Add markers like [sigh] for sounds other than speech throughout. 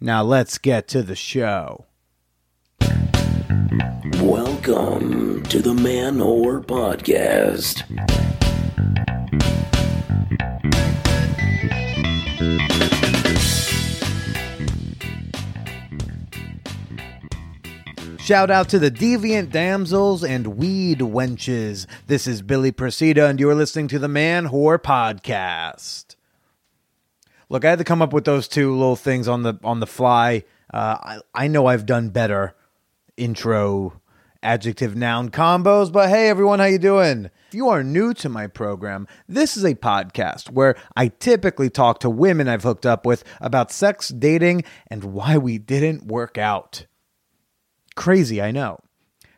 Now let's get to the show. Welcome to the Man Whore Podcast. Shout out to the deviant damsels and weed wenches. This is Billy Procida, and you're listening to the Man Whore Podcast. Look, I had to come up with those two little things on the on the fly. Uh, I, I know I've done better intro adjective noun combos, but hey everyone, how you doing? If you are new to my program, this is a podcast where I typically talk to women I've hooked up with about sex, dating, and why we didn't work out. Crazy, I know.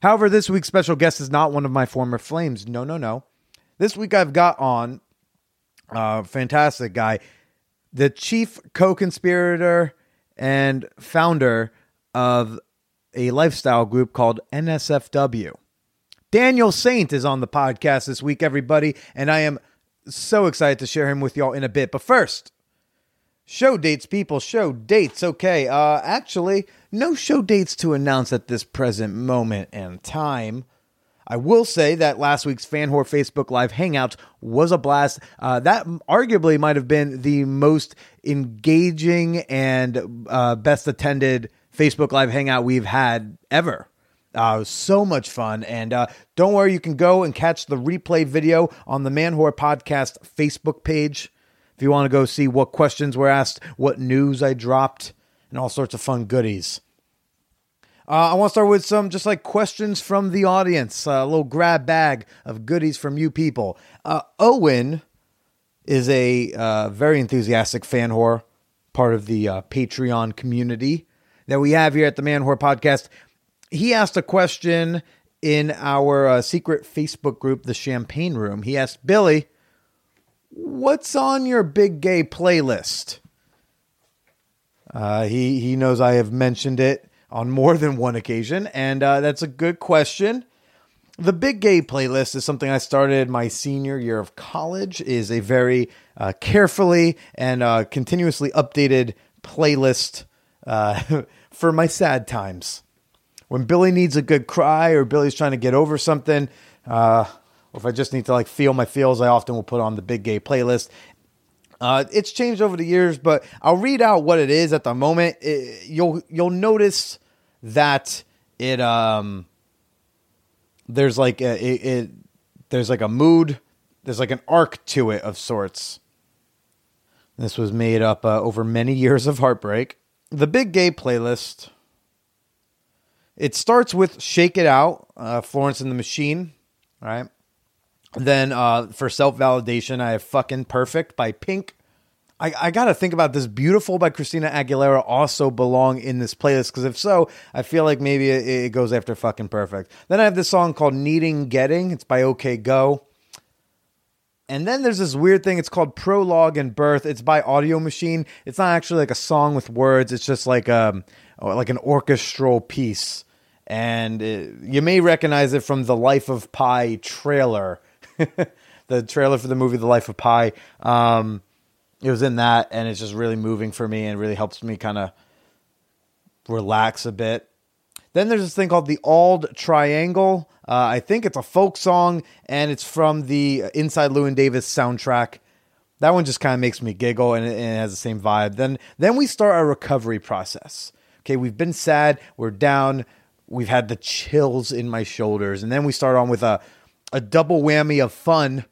However, this week's special guest is not one of my former flames. No, no, no. This week I've got on a fantastic guy, the chief co conspirator and founder of a lifestyle group called NSFW. Daniel Saynt is on the podcast this week, everybody, and I am so excited to share him with y'all in a bit. But first, show dates, people, show dates. Okay, uh, actually, no show dates to announce at this present moment and time. I will say that last week's Fan Whore Facebook Live Hangout was a blast. Uh, that arguably might have been the most engaging and uh, best attended Facebook Live Hangout we've had ever. Uh, so much fun. And uh, don't worry, you can go and catch the replay video on the Man Podcast Facebook page. If you want to go see what questions were asked, what news I dropped, and all sorts of fun goodies. Uh, I want to start with some just like questions from the audience, uh, a little grab bag of goodies from you people. Uh, Owen is a uh, very enthusiastic fan whore, part of the uh, Patreon community that we have here at the Man Whore Podcast. He asked a question in our uh, secret Facebook group, the Champagne Room. He asked Billy, "What's on your big gay playlist?" he he knows I have mentioned it on more than one occasion, and uh, that's a good question. The Big Gay playlist is something I started my senior year of college. is a very uh, carefully and uh, continuously updated playlist uh, [laughs] for my sad times. When Billy needs a good cry or Billy's trying to get over something, uh, or if I just need to like feel my feels, I often will put on the Big Gay playlist. Uh, it's changed over the years, but I'll read out what it is at the moment. It, you'll you'll notice that it um there's like a, it, it there's like a mood, there's like an arc to it of sorts. This was made up uh, over many [laughs] years of heartbreak. The Big Gay playlist. It starts with "Shake It Out," uh, Florence and the Machine, right? Then uh, for self validation, I have fucking perfect by Pink. I, I got to think about this beautiful by Christina Aguilera also belong in this playlist because if so, I feel like maybe it, it, goes after fucking perfect. Then I have this song called Needing Getting. It's by OK Go. And then there's this weird thing. It's called Prologue and Birth. It's by Audio Machine. It's not actually like a song with words. It's just like um like an orchestral piece. And it, you may recognize it from the Life of Pi trailer [laughs] the trailer for the movie The Life of Pi. Um, it was in that, and it's just really moving for me and really helps me kind of relax a bit. Then there's this thing called the Auld Triangle. Uh, I think it's a folk song, and it's from the Inside Llewyn Davis soundtrack. That one just kind of makes me giggle, and it, and it has the same vibe. Then, then we start our recovery process. Okay, we've been sad, we're down, we've had the chills in my shoulders, and then we start on with a a double whammy of fun,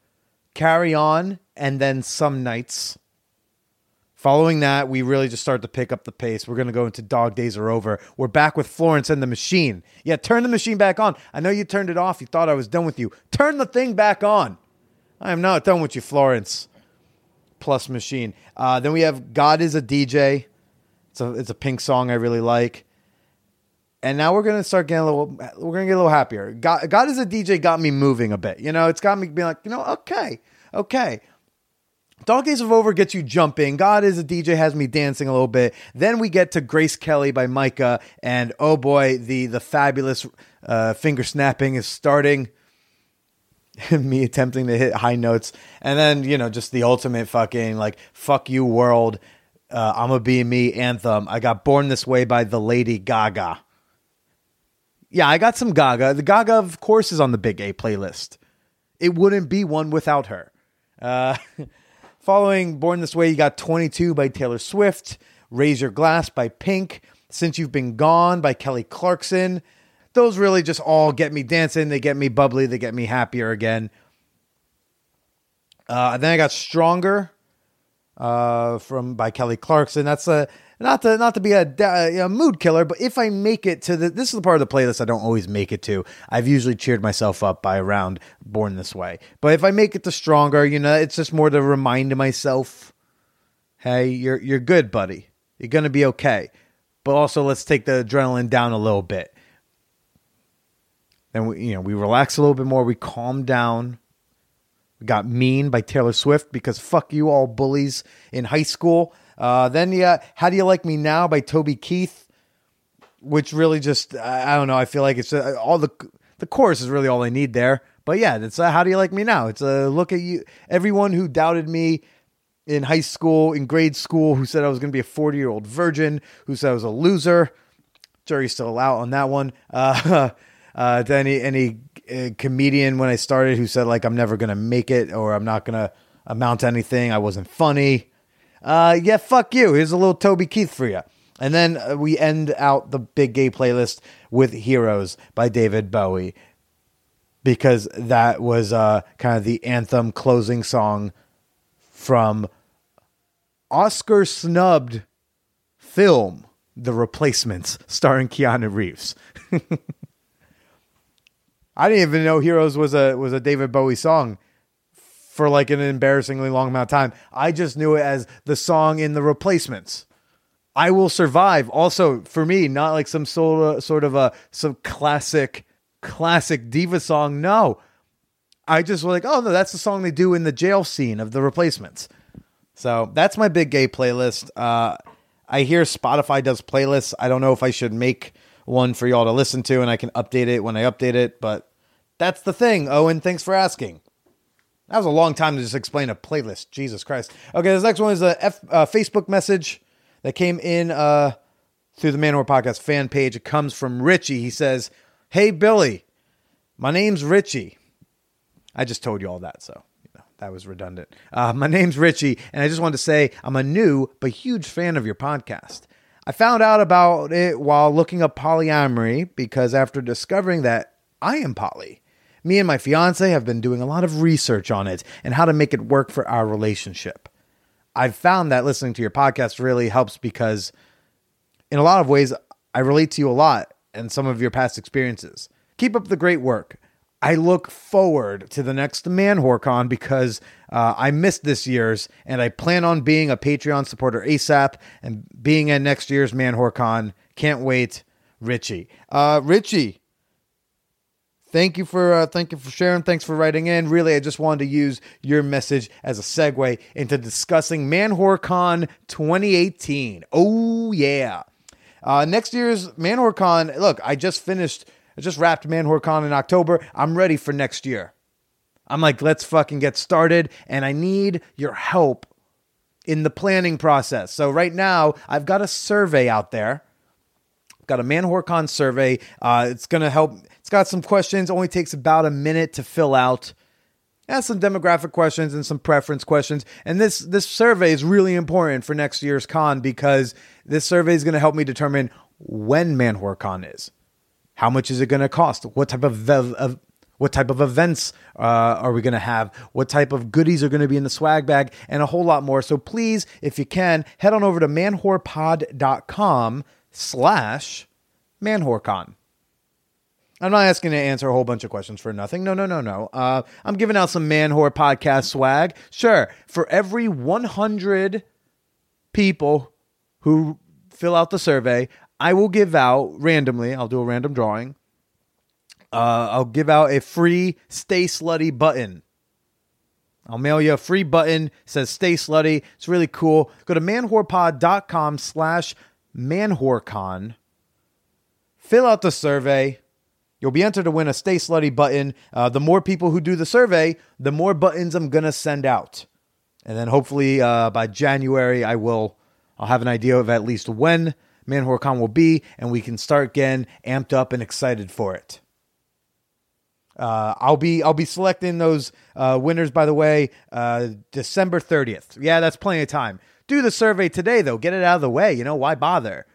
carry on, and then some nights. Following that, we really just start to pick up the pace. We're going to go into Dog Days Are Over. We're back with Florence and the Machine. Yeah, turn the machine back on. I know you turned it off. You thought I was done with you. Turn the thing back on. I am not done with you, Florence. Plus Machine. Uh, then we have God is a DJ. It's a, it's a pink song I really like and now we're gonna start getting a little we're gonna get a little happier god, god is a dj got me moving a bit you know it's got me being like you know okay okay Dog Days of Over gets you jumping. God is a DJ has me dancing a little bit. Then we get to Grace Kelly by Mika, and oh boy, the the fabulous uh, finger snapping is starting. [laughs] me attempting to hit high notes, and then you know just the ultimate fucking like fuck you world uh, "I'ma Be Me" anthem. I got "Born This Way" by the Lady Gaga. Yeah, I got some Gaga. The Gaga, of course, is on the Big A playlist. It wouldn't be one without her. Uh, [laughs] following Born This Way, you got 22 by Taylor Swift, Raise Your Glass by Pink, Since You've Been Gone by Kelly Clarkson. Those really just all get me dancing. They get me bubbly. They get me happier again. Uh, then I got Stronger uh, from by Kelly Clarkson. That's a not to not to be a, a, mood killer, but if I make it to the this is the part of the playlist I don't always make it to. I've usually cheered myself up by around Born This Way, but if I make it to Stronger, you know, it's just more to remind myself, hey, you're you're good, buddy. You're gonna be okay. But also, let's take the adrenaline down a little bit. Then we, you know, we relax a little bit more. We calm down. We got Mean by Taylor Swift because fuck you all bullies in high school. Uh, then yeah, How Do You Like Me Now by Toby Keith, which really just I don't know. I feel like it's uh, all the the chorus is really all I need there. But yeah, it's uh, How Do You Like Me Now? It's a look at you, everyone who doubted me in high school, in grade school, who said I was going to be a 40 year old virgin, who said I was a loser. Jury's still out on that one. [laughs] Uh, uh, to any any uh, comedian when I started who said like I'm never gonna make it or I'm not gonna amount to anything. I wasn't funny. Uh, yeah, fuck you. Here's a little Toby Keith for you. And then uh, we end out the big gay playlist with Heroes by David Bowie because that was uh, kind of the anthem closing song from Oscar snubbed film The Replacements starring Keanu Reeves. [laughs] I didn't even know Heroes was a was a David Bowie song for like an embarrassingly long amount of time. I just knew it as the song in the replacements. I will survive. Also, for me, not like some sort of sort of a some classic classic diva song. No, I just was like, oh no, that's the song they do in the jail scene of the replacements. So that's my big gay playlist. Uh, I hear Spotify does playlists. I don't know if I should make one for y'all to listen to, and I can update it when I update it. But that's the thing. Owen, thanks for asking. That was a long time to just explain a playlist. Jesus Christ. Okay, this next one is a F, uh, Facebook message that came in uh, through the Man Whore Podcast fan page. It comes from Richie. He says, Hey, Billy, my name's Richie. I just told you all that, so you know, that was redundant. Uh, my name's Richie, and I just wanted to say I'm a new but huge fan of your podcast. I found out about it while looking up polyamory because after discovering that I am poly, me and my fiance have been doing a lot of research on it and how to make it work for our relationship. I've found that listening to your podcast really helps because, in a lot of ways, I relate to you a lot and some of your past experiences. Keep up the great work. I look forward to the next Man Con because uh, I missed this year's and I plan on being a Patreon supporter ASAP and being at next year's Man Con. Can't wait, Richie. Uh, Richie, Thank you for uh, thank you for sharing. Thanks for writing in. Really, I just wanted to use your message as a segue into discussing ManwhoreCon 2018. Oh yeah, uh, next year's ManwhoreCon. Look, I just finished. I just wrapped ManwhoreCon in October. I'm ready for next year. I'm like, let's fucking get started, and I need your help in the planning process. So right now, I've got a survey out there. got a ManwhoreCon survey. Uh, it's gonna help it's got some questions, only takes about a minute to fill out. Ask some demographic questions and some preference questions. And this this survey is really important for next year's con because this survey is going to help me determine when ManwhoreCon is. How much is it going to cost? What type of, of what type of events uh, are we going to have? What type of goodies are going to be in the swag bag? And a whole lot more. So please, if you can, head on over to manwhorepod.com slash manwhorecon. I'm not asking to answer a whole bunch of questions for nothing. No, no, no, no. Uh, I'm giving out some man whore podcast swag. Sure, for every 100 people who fill out the survey, I will give out randomly. I'll do a random drawing. Uh, I'll give out a free Stay Slutty button. I'll mail you a free button. Says Stay Slutty. It's really cool. Go to manwhorepod.com slash manwhorecon. Fill out the survey You'll be entered to win a Stay Slutty button. Uh, the more people who do the survey, the more buttons I'm going to send out. And then hopefully uh, by January, I will I'll have an idea of at least when Man Con will be, and we can start getting amped up and excited for it. Uh, I'll be I'll be selecting those uh, winners. By the way, uh, December thirtieth. Yeah, that's plenty of time. Do the survey today, though. Get it out of the way. You know why bother?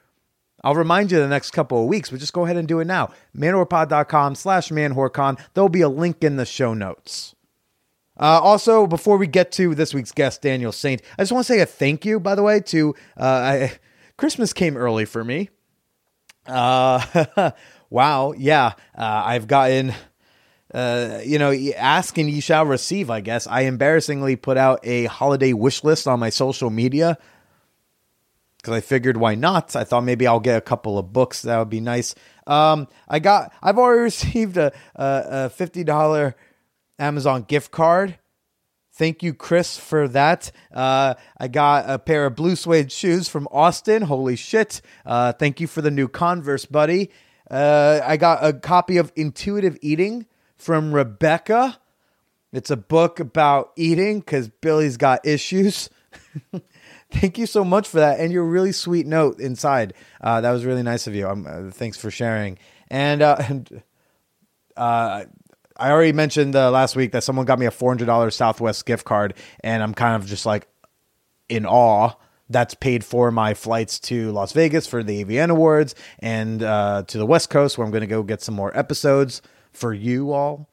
I'll remind you the next couple of weeks, but just go ahead and do it now. Manwhorepod.com slash manwhorecon. There'll be a link in the show notes. Uh, also, before we get to this week's guest, Daniel Saynt, I just want to say a thank you, by the way, to uh, I, [laughs] Christmas came early for me. Uh, [laughs] wow, yeah, uh, I've gotten uh, you know, ask and ye shall receive, I guess. I embarrassingly put out a holiday wish list on my social media because I figured why not? I thought maybe I'll get a couple of books. That would be nice. Um, I got, I've already [laughs] received a, a, a $50 Amazon gift card. Thank you, Chris, for that. Uh, I got a pair of blue suede shoes from Austin. Holy shit. Uh, thank you for the new Converse, buddy. Uh, I got a copy of Intuitive Eating from Rebecca. It's a book about eating because Billy's got issues. [laughs] Thank you so much for that and your really sweet note inside. Uh, that was really nice of you. Uh, thanks for sharing. And, uh, [laughs] and uh, I already mentioned uh, last week that someone got me a $400 Southwest gift card, and I'm kind of just like in awe. That's paid for my flights to Las Vegas for the AVN Awards and uh, to the West Coast, where I'm going to go get some more episodes for you all.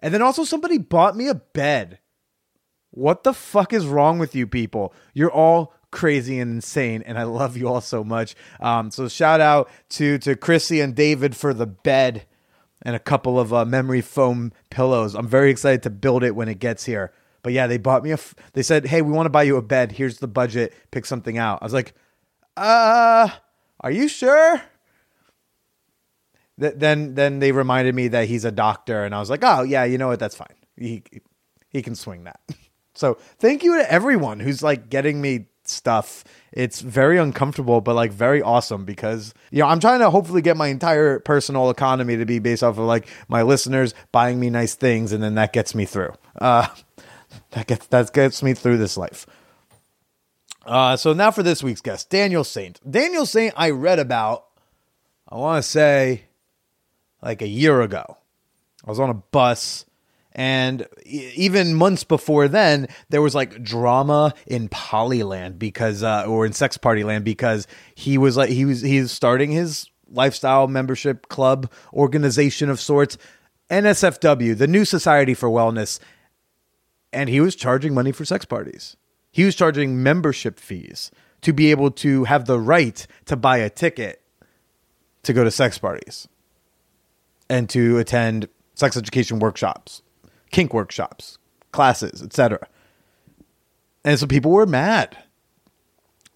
And then also somebody bought me a bed. What the fuck is wrong with you people? You're all crazy and insane, and I love you all so much. Um, so shout out to to Chrissy and David for the bed and a couple of uh, memory foam pillows. I'm very excited to build it when it gets here. But yeah, they bought me a. F- they said, "Hey, we want to buy you a bed. Here's the budget. Pick something out." I was like, "Uh, are you sure?" Th- then then they reminded me that he's a doctor, and I was like, oh yeah, you know what? That's fine. He he can swing that. [laughs] so thank you to everyone who's like getting me stuff. It's very uncomfortable, but like very awesome because you know I'm trying to hopefully get my entire personal economy to be based off of like my listeners buying me nice things, and then that gets me through. Uh, [laughs] that gets that gets me through this life. Uh, so now for this week's guest, Daniel Saynt. Daniel Saynt, I read about. I want to say like a year ago. I was on a bus and even months before then, there was like drama in Polyland because, uh, or in Sex Party Land because he was like he was he's starting his lifestyle membership club organization of sorts, NSFW, the New Society for Wellness, and he was charging money for sex parties. He was charging membership fees to be able to have the right to buy a ticket to go to sex parties and to attend sex education workshops, kink workshops, classes, etc. And so people were mad.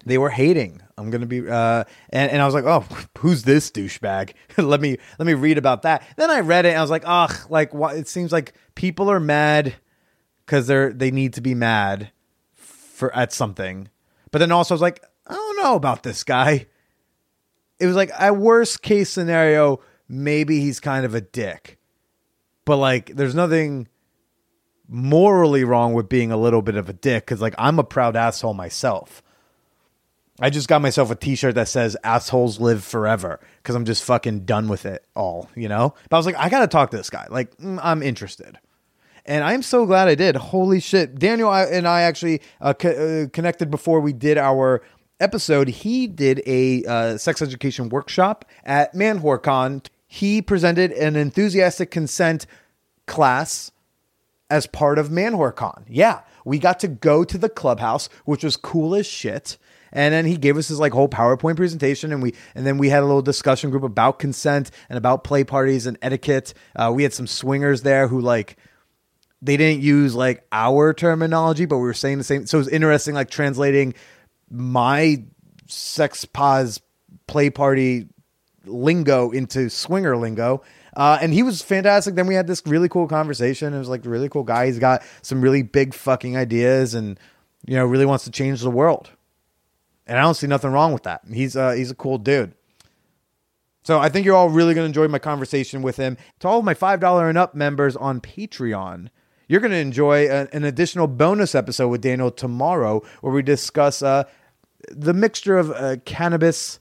They were hating. I'm gonna be, uh, and and I was like, oh, [laughs] who's this douchebag? [laughs] let me let me read about that. Then I read it. and I was like, ugh, like what? It seems like people are mad because they're they need to be mad for at something. But then also I was like, I don't know about this guy. It was like a worst case scenario maybe he's kind of a dick. But like there's nothing morally wrong with being a little bit of a dick cuz like I'm a proud asshole myself. I just got myself a t-shirt that says assholes live forever cuz I'm just fucking done with it all, you know? But I was like I got to talk to this guy. Like mm, I'm interested. And I'm so glad I did. Holy shit. Daniel and I actually uh, co- uh, connected before we did our episode. He did a uh, sex education workshop at ManwhoreCon he presented an enthusiastic consent class as part of ManwhoreCon. Yeah, we got to go to the clubhouse, which was cool as shit. And then he gave us his like whole PowerPoint presentation, and we and then we had a little discussion group about consent and about play parties and etiquette. Uh, we had some swingers there who like they didn't use like our terminology, but we were saying the same. So it was interesting, like translating my sex pause play party lingo into swinger lingo. Uh, and he was fantastic. Then we had this really cool conversation. It was like really cool guy. He's got some really big fucking ideas and, you know, really wants to change the world. And I don't see nothing wrong with that. He's, uh, he's a cool dude. So I think you're all really going to enjoy my conversation with him. To all of my $5 and up members on Patreon, you're going to enjoy a, an additional bonus episode with Daniel tomorrow where we discuss uh, the mixture of uh, cannabis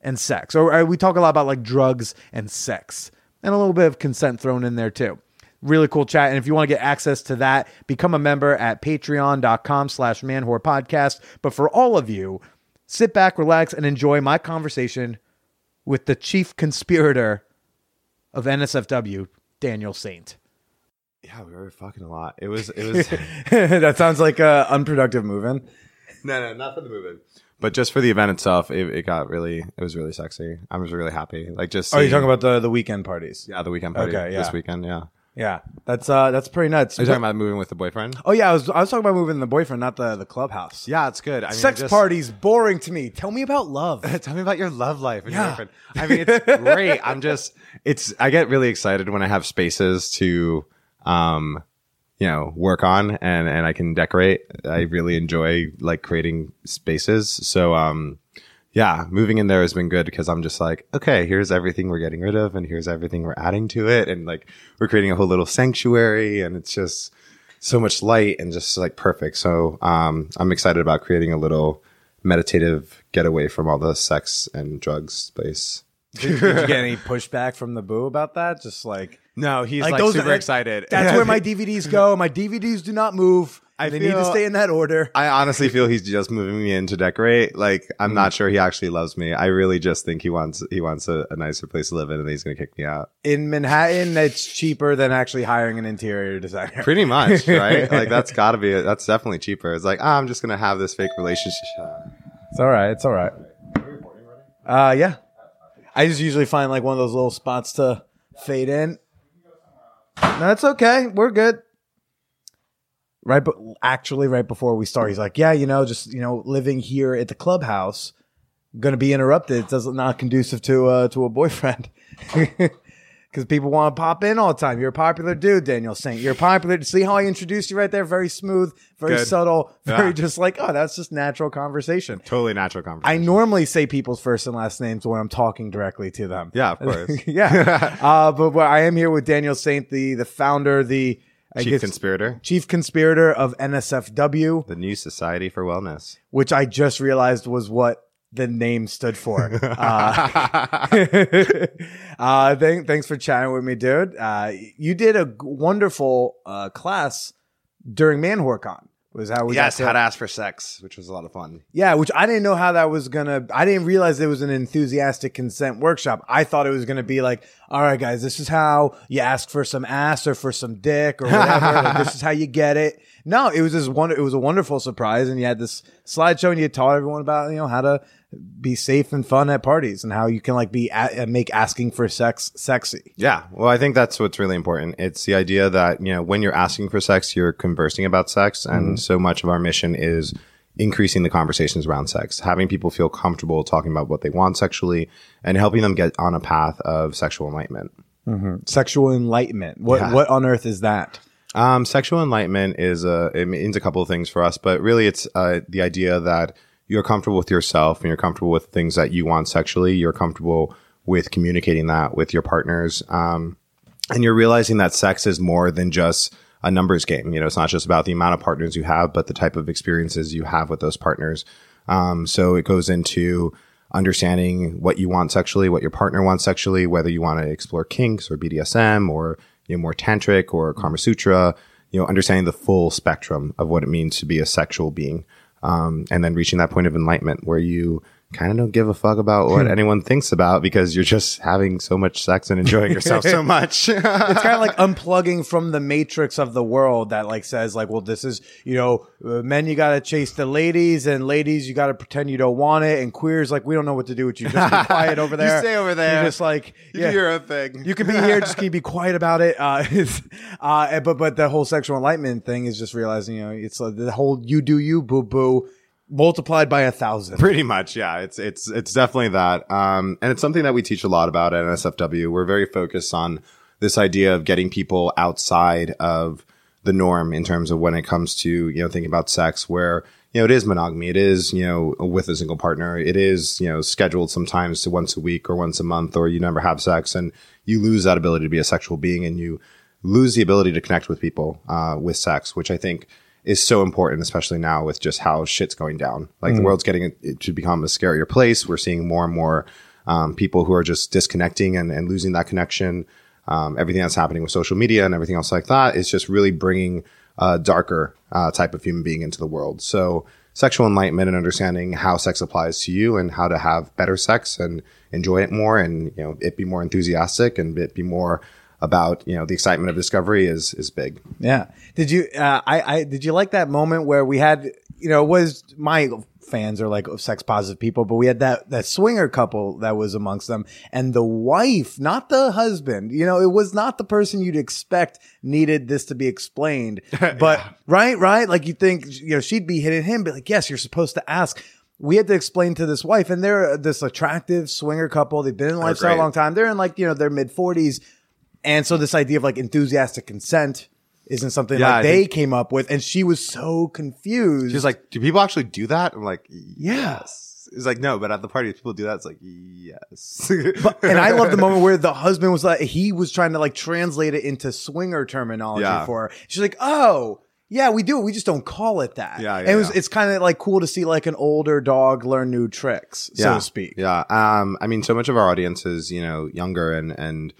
and sex. Or uh, we talk a lot about like drugs and sex and a little bit of consent thrown in there too. Really cool chat. And if you want to get access to that, become a member at patreon.com slash manwhore podcast. But for all of you, sit back, relax, and enjoy my conversation with the chief conspirator of NSFW, Daniel Saynt. Yeah, we were fucking a lot. It was it [laughs] was that sounds like a unproductive moving. no no not for the movement, but just for the event itself. It, it got really it was really sexy. I was really happy. Like just Oh, you're talking about the, the weekend parties. yeah the weekend party Okay, yeah. this weekend yeah. Yeah. That's uh that's pretty nuts. Are you talking about moving with the boyfriend? Oh yeah, I was I was talking about moving the boyfriend, not the the clubhouse. Yeah, it's good. I mean, Sex just- parties boring to me. Tell me about love. [laughs] Tell me about your love life and Yeah. your boyfriend. I mean, it's great. I'm just, it's, I get really excited when I have spaces to, um, you know, work on and, and I can decorate. I really enjoy like creating spaces. So, um, yeah, moving in there has been good because I'm just like, okay, here's everything we're getting rid of and here's everything we're adding to it. And like, we're creating a whole little sanctuary and it's just so much light and just like perfect. So, um, I'm excited about creating a little meditative getaway from all the sex and drugs space. Did, did you get any pushback from the boo about that? Just like No, he's like, those- super like, excited. That's where my [laughs] DVDs go. My DVDs do not move. I they need to stay in that order. I honestly feel he's just moving me in to decorate. Like I'm not sure he actually loves me. I really just think he wants he wants a, a nicer place to live in, and he's gonna kick me out. In Manhattan, it's cheaper than actually hiring an interior designer. [laughs] Pretty much, [laughs] right? like that's got to be that's definitely cheaper. It's like ah, I'm just gonna have this fake relationship. It's all right. It's all right. Uh, yeah. I just usually find like one of those little spots to fade in. No, it's okay. We're good. Right, but actually, right before we start, he's like, "Yeah, you know, just you know, living here at the clubhouse, gonna be interrupted. It doesn't not conducive to uh to a boyfriend." [laughs] Because people want to pop in all the time. You're a popular dude, Daniel Saynt. You're popular. See how I introduced you right there? Very smooth, very Good. subtle, very Yeah. just like, oh, that's just natural conversation. Totally natural conversation. I normally say people's first and last names when I'm talking directly to them. Yeah, of course. [laughs] yeah. [laughs] Uh, but, but I am here with Daniel Saynt, the the founder, the I Chief guess, conspirator, chief conspirator of NSFW, the New Society for Wellness. which I just realized was what the name stood for. [laughs] Uh, [laughs] uh, thank, thanks for chatting with me, dude. Uh, you did a wonderful uh, class during ManWhoreCon. Was how we yes, to- how to ask for sex, which was a lot of fun. Yeah, which I didn't know how that was gonna. I didn't realize it was an enthusiastic consent workshop. I thought it was gonna be like, all right, guys, this is how you ask for some ass or for some dick or whatever. [laughs] and this is how you get it. No, it was this wonder. It was a wonderful surprise, and you had this slideshow, and you taught everyone about you know how to be safe and fun at parties, and how you can like be a- make asking for sex sexy. Yeah. Well, I think that's what's really important. It's the idea that, you know, when you're asking for sex, you're conversing about sex. And so much of our mission is increasing the conversations around sex, having people feel comfortable talking about what they want sexually and helping them get on a path of sexual enlightenment. Sexual enlightenment. What Yeah. what on earth is that? Um, sexual enlightenment is a, it means a couple of things for us, but really it's uh, the idea that you're comfortable with yourself and you're comfortable with things that you want sexually. You're comfortable with communicating that with your partners. Um, and you're realizing that sex is more than just a numbers game. You know, it's not just about the amount of partners you have, but the type of experiences you have with those partners. Um, so it goes into understanding what you want sexually, what your partner wants sexually, whether you want to explore kinks or BDSM or you know more tantric or Kama Sutra. You know, understanding the full spectrum of what it means to be a sexual being, um, and then reaching that point of enlightenment where you kind of don't give a fuck about what anyone thinks about because you're just having so much sex and enjoying yourself so [laughs] much. it's kind of like unplugging from the matrix of the world that like says like well this is you know uh, men you gotta chase the ladies and ladies you gotta pretend you don't want it and queers like we don't know what to do with you just be quiet over [laughs] there you stay over there. You're just like You yeah do your own thing. you can be here just can you be [laughs] quiet about it uh, uh but but the whole sexual enlightenment thing is just realizing you know it's like the whole you do you boo boo multiplied by a thousand Pretty much, yeah. It's it's it's definitely that, um, and it's something that we teach a lot about at NSFW. We're very focused on this idea of getting people outside of the norm in terms of when it comes to you know thinking about sex, where you know it is monogamy, it is you know with a single partner, it is you know scheduled sometimes to once a week or once a month, or you never have sex, and you lose that ability to be a sexual being, and you lose the ability to connect with people uh, with sex, which I think is so important, especially now with just how shit's going down. Like the world's getting it to become a scarier place. We're seeing more and more um, people who are just disconnecting and, and losing that connection. Um, everything that's happening with social media and everything else like that is just really bringing a darker uh, type of human being into the world. So sexual enlightenment and understanding how sex applies to you and how to have better sex and enjoy it more and you know it be more enthusiastic and it be more about you know the excitement of discovery is is big. Yeah. Did you? Uh, I, I did you like that moment where we had you know it was my fans are like sex positive people, but we had that that swinger couple that was amongst them, and the wife, not the husband. You know, it was not the person you'd expect needed this to be explained. [laughs] But right, right, like you think you know she'd be hitting him, but like yes, you're supposed to ask. We had to explain to this wife, and they're this attractive swinger couple. They've been in lifestyle a long time. They're in like you know their mid forties. And so this idea of like enthusiastic consent isn't something Yeah, like they came up with. And she was so confused. She's like, do people actually do that? I'm like, yes. It's like no, but at the party, people do that. It's like yes. and I love the [laughs] moment where the husband was like, he was trying to like translate it into swinger terminology Yeah. for her. She's like, oh, yeah, we do it. We just don't call it that. Yeah, And yeah, it was, yeah. it's kind of like cool to see like an older dog learn new tricks, so yeah, to speak. Yeah. Um, I mean, so much of our audience is, you know, younger and, and,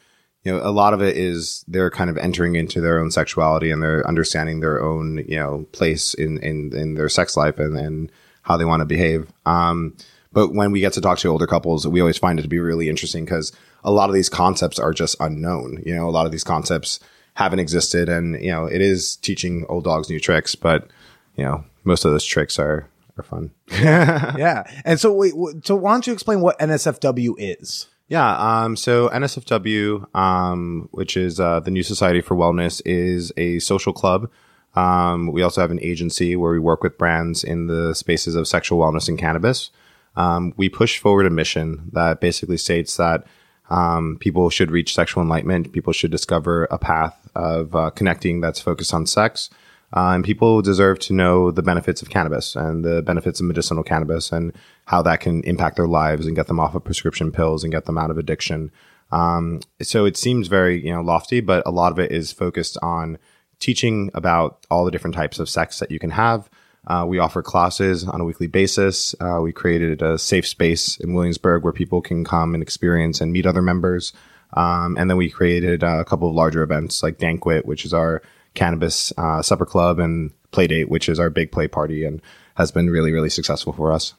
you know, a lot of it is they're kind of entering into their own sexuality and they're understanding their own, you know, place in, in, in their sex life and, and how they want to behave. Um, but when we get to talk to older couples, we always find it to be really interesting because a lot of these concepts are just unknown. You know, a lot of these concepts haven't existed and, you know, it is teaching old dogs new tricks, but, you know, most of those tricks are, are fun. [laughs] Yeah. And so wait, so why don't you explain what NSFW is? Yeah. Um, so NSFW, um, which is uh, the New Society for Wellness, is a social club. Um, we also have an agency where we work with brands in the spaces of sexual wellness and cannabis. Um, we push forward a mission that basically states that um, people should reach sexual enlightenment. People should discover a path of uh, connecting that's focused on sex. Uh, and people deserve to know the benefits of cannabis and the benefits of medicinal cannabis and how that can impact their lives and get them off of prescription pills and get them out of addiction. Um, so it seems very, you know, lofty, but a lot of it is focused on teaching about all the different types of sex that you can have. Uh, we offer classes on a weekly basis. Uh, we created a safe space in Williamsburg where people can come and experience and meet other members. Um, and then we created uh, a couple of larger events like Danquet, which is our cannabis uh, supper club, and Playdate, which is our big play party, and has been really, really successful for us.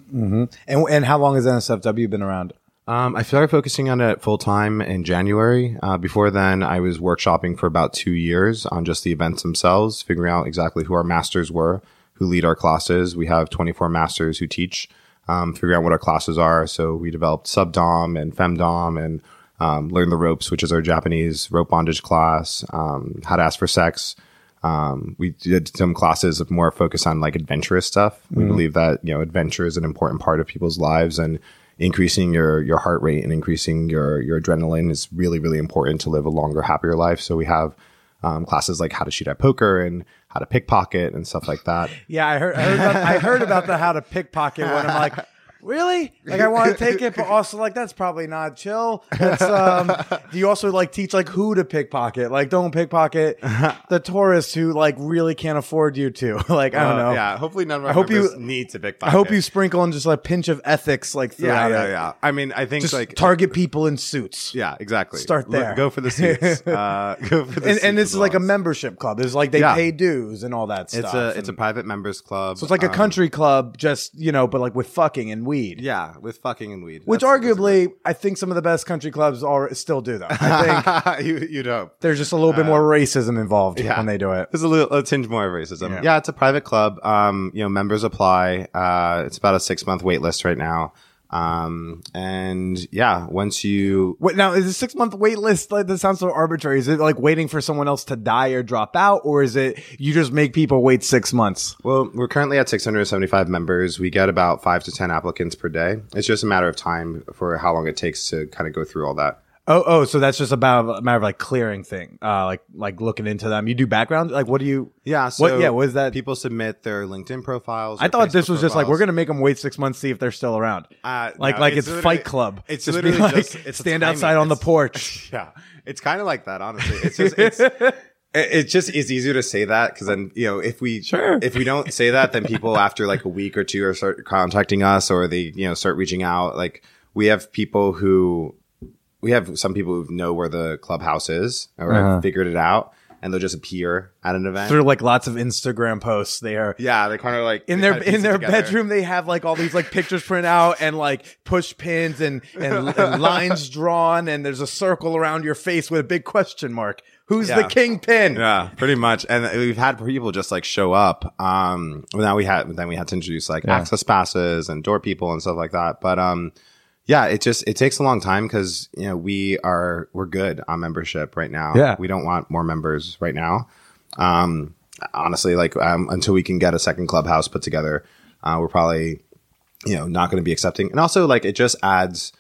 And, and how long has NSFW been around? Um, I started focusing on it full time in January. Uh, before then, I was workshopping for about two years on just the events themselves, figuring out exactly who our masters were, who lead our classes. We have 24 masters who teach, um, figuring out what our classes are. So we developed subdom and femdom and um, learn the ropes, which is our Japanese rope bondage class, um, how to ask for sex. Um, we did some classes of more focus on like adventurous stuff. We believe that you know adventure is an important part of people's lives, and increasing your your heart rate and increasing your your adrenaline is really really important to live a longer, happier life. So we have um, classes like how to shoot at poker and how to pickpocket and stuff like that. [laughs] Yeah, I heard. I heard about, I heard about the how to pickpocket one. I'm like, really? Like, I want to take it, but also like that's probably not chill. That's um. [laughs] do you also like teach like who to pickpocket? Like, don't pickpocket [laughs] the tourists who like really can't afford you to. [laughs] like, I don't know. Uh, Yeah, hopefully none of our I hope you- need to pickpocket. I hope you sprinkle in just a pinch of ethics like Yeah, throughout yeah, it. yeah. I mean, I think Just like target people in suits. yeah, exactly. Start there. go for the suits. uh, go for the And, and this is like a membership club. It's like they Yeah. pay dues and all that stuff. It's a it's a private members club. so it's like a Um, country club, just you know, but like with fucking and weed. Yeah, with fucking and weed. Which That's- that's arguably, I think some of the best country clubs are still do though. I think [laughs] you you'd hope. there's just a little bit more racism involved Uh, yeah. when they do it. There's a little a tinge more of racism. Yeah. Yeah. it's a private club. Um, you know, members apply. Uh, it's about a six month wait list right now. Um, and yeah, once you Wait, now is a six month wait list like that sounds so arbitrary? Is it like waiting for someone else to die or drop out, or is it you just make people wait six months? well, we're currently at 675 members. We get about five to ten applicants per day. It's just a matter of time for how long it takes to kind of go through all that. Oh, oh, so that's just about a matter of like clearing thing, uh, like like looking into them. You do background, like what do you? Yeah. So What- yeah, what is that? People submit their LinkedIn profiles. I thought this Facebook was just like we're gonna make them wait six months, see if they're still around. Uh, like no, like it's, literally- Fight Club. It's just literally like just it's stand outside on the porch. [laughs] Yeah, it's kind of like that, honestly. It's just it's [laughs] It, it just is easier to say that because then you know if we Sure. if we don't say that, then people after like a week or two are start contacting us or they you know start reaching out. Like we have people who we have some people who know where the clubhouse is or Uh-huh. have figured it out, and they'll just appear at an event. Through like lots of Instagram posts, they are yeah, they kind of like in they their kinda piece in it their together. bedroom they have like all these like pictures printed out and like push pins and, and and [laughs] lines drawn and there's a circle around your face with a big question mark who's the Yeah. kingpin Yeah, pretty much. And we've had people just like show up. Um, well, now we had, then we had to introduce like access passes and door people and stuff like that. But, um, yeah, it just, it takes a long time because, you know, we are, we're good on membership right now. Yeah. We don't want more members right now. Um, honestly, like, um, until we can get a second clubhouse put together, uh, we're probably, you know, not going to be accepting. And also like, it just adds,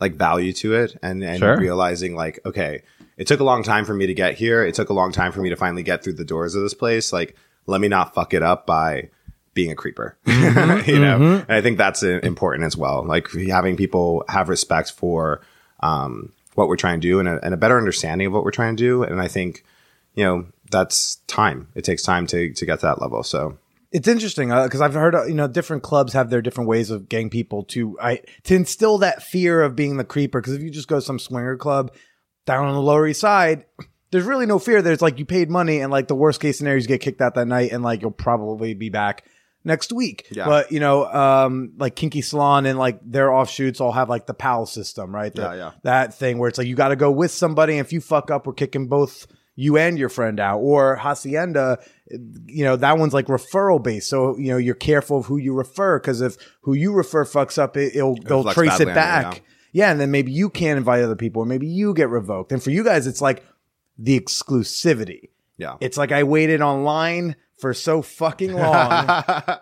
like value to it and, and Sure. realizing like, okay, it took a long time for me to get here. It took a long time for me to finally get through the doors of this place. Like, let me not fuck it up by being a creeper, [laughs] Mm-hmm. you know? And I think that's uh, important as well. Like having people have respect for, um, what we're trying to do and a, and a better understanding of what we're trying to do. And I think, you know, that's time. It takes time to, to get to that level. So it's interesting because I've heard uh, you know different clubs have their different ways of getting people to I to instill that fear of being the creeper. Because if you just go to some swinger club down on the Lower East Side, there's really no fear. There's like you paid money and like the worst case scenario is you get kicked out that night and like you'll probably be back next week. Yeah. But you know, um, like Kinky Salon and like their offshoots all have like the PAL system, right? The- Yeah, yeah. That thing where it's like you got to go with somebody. And if you fuck up, we're kicking both you and your friend out. Or Hacienda, you know, that one's like referral based. So, you know, you're careful of who you refer because if who you refer fucks up, it, it'll, they'll reflects trace it back. yeah. Yeah. And then maybe you can't invite other people or maybe you get revoked. And for you guys, it's like the exclusivity. yeah. It's like I waited online for so fucking long. [laughs]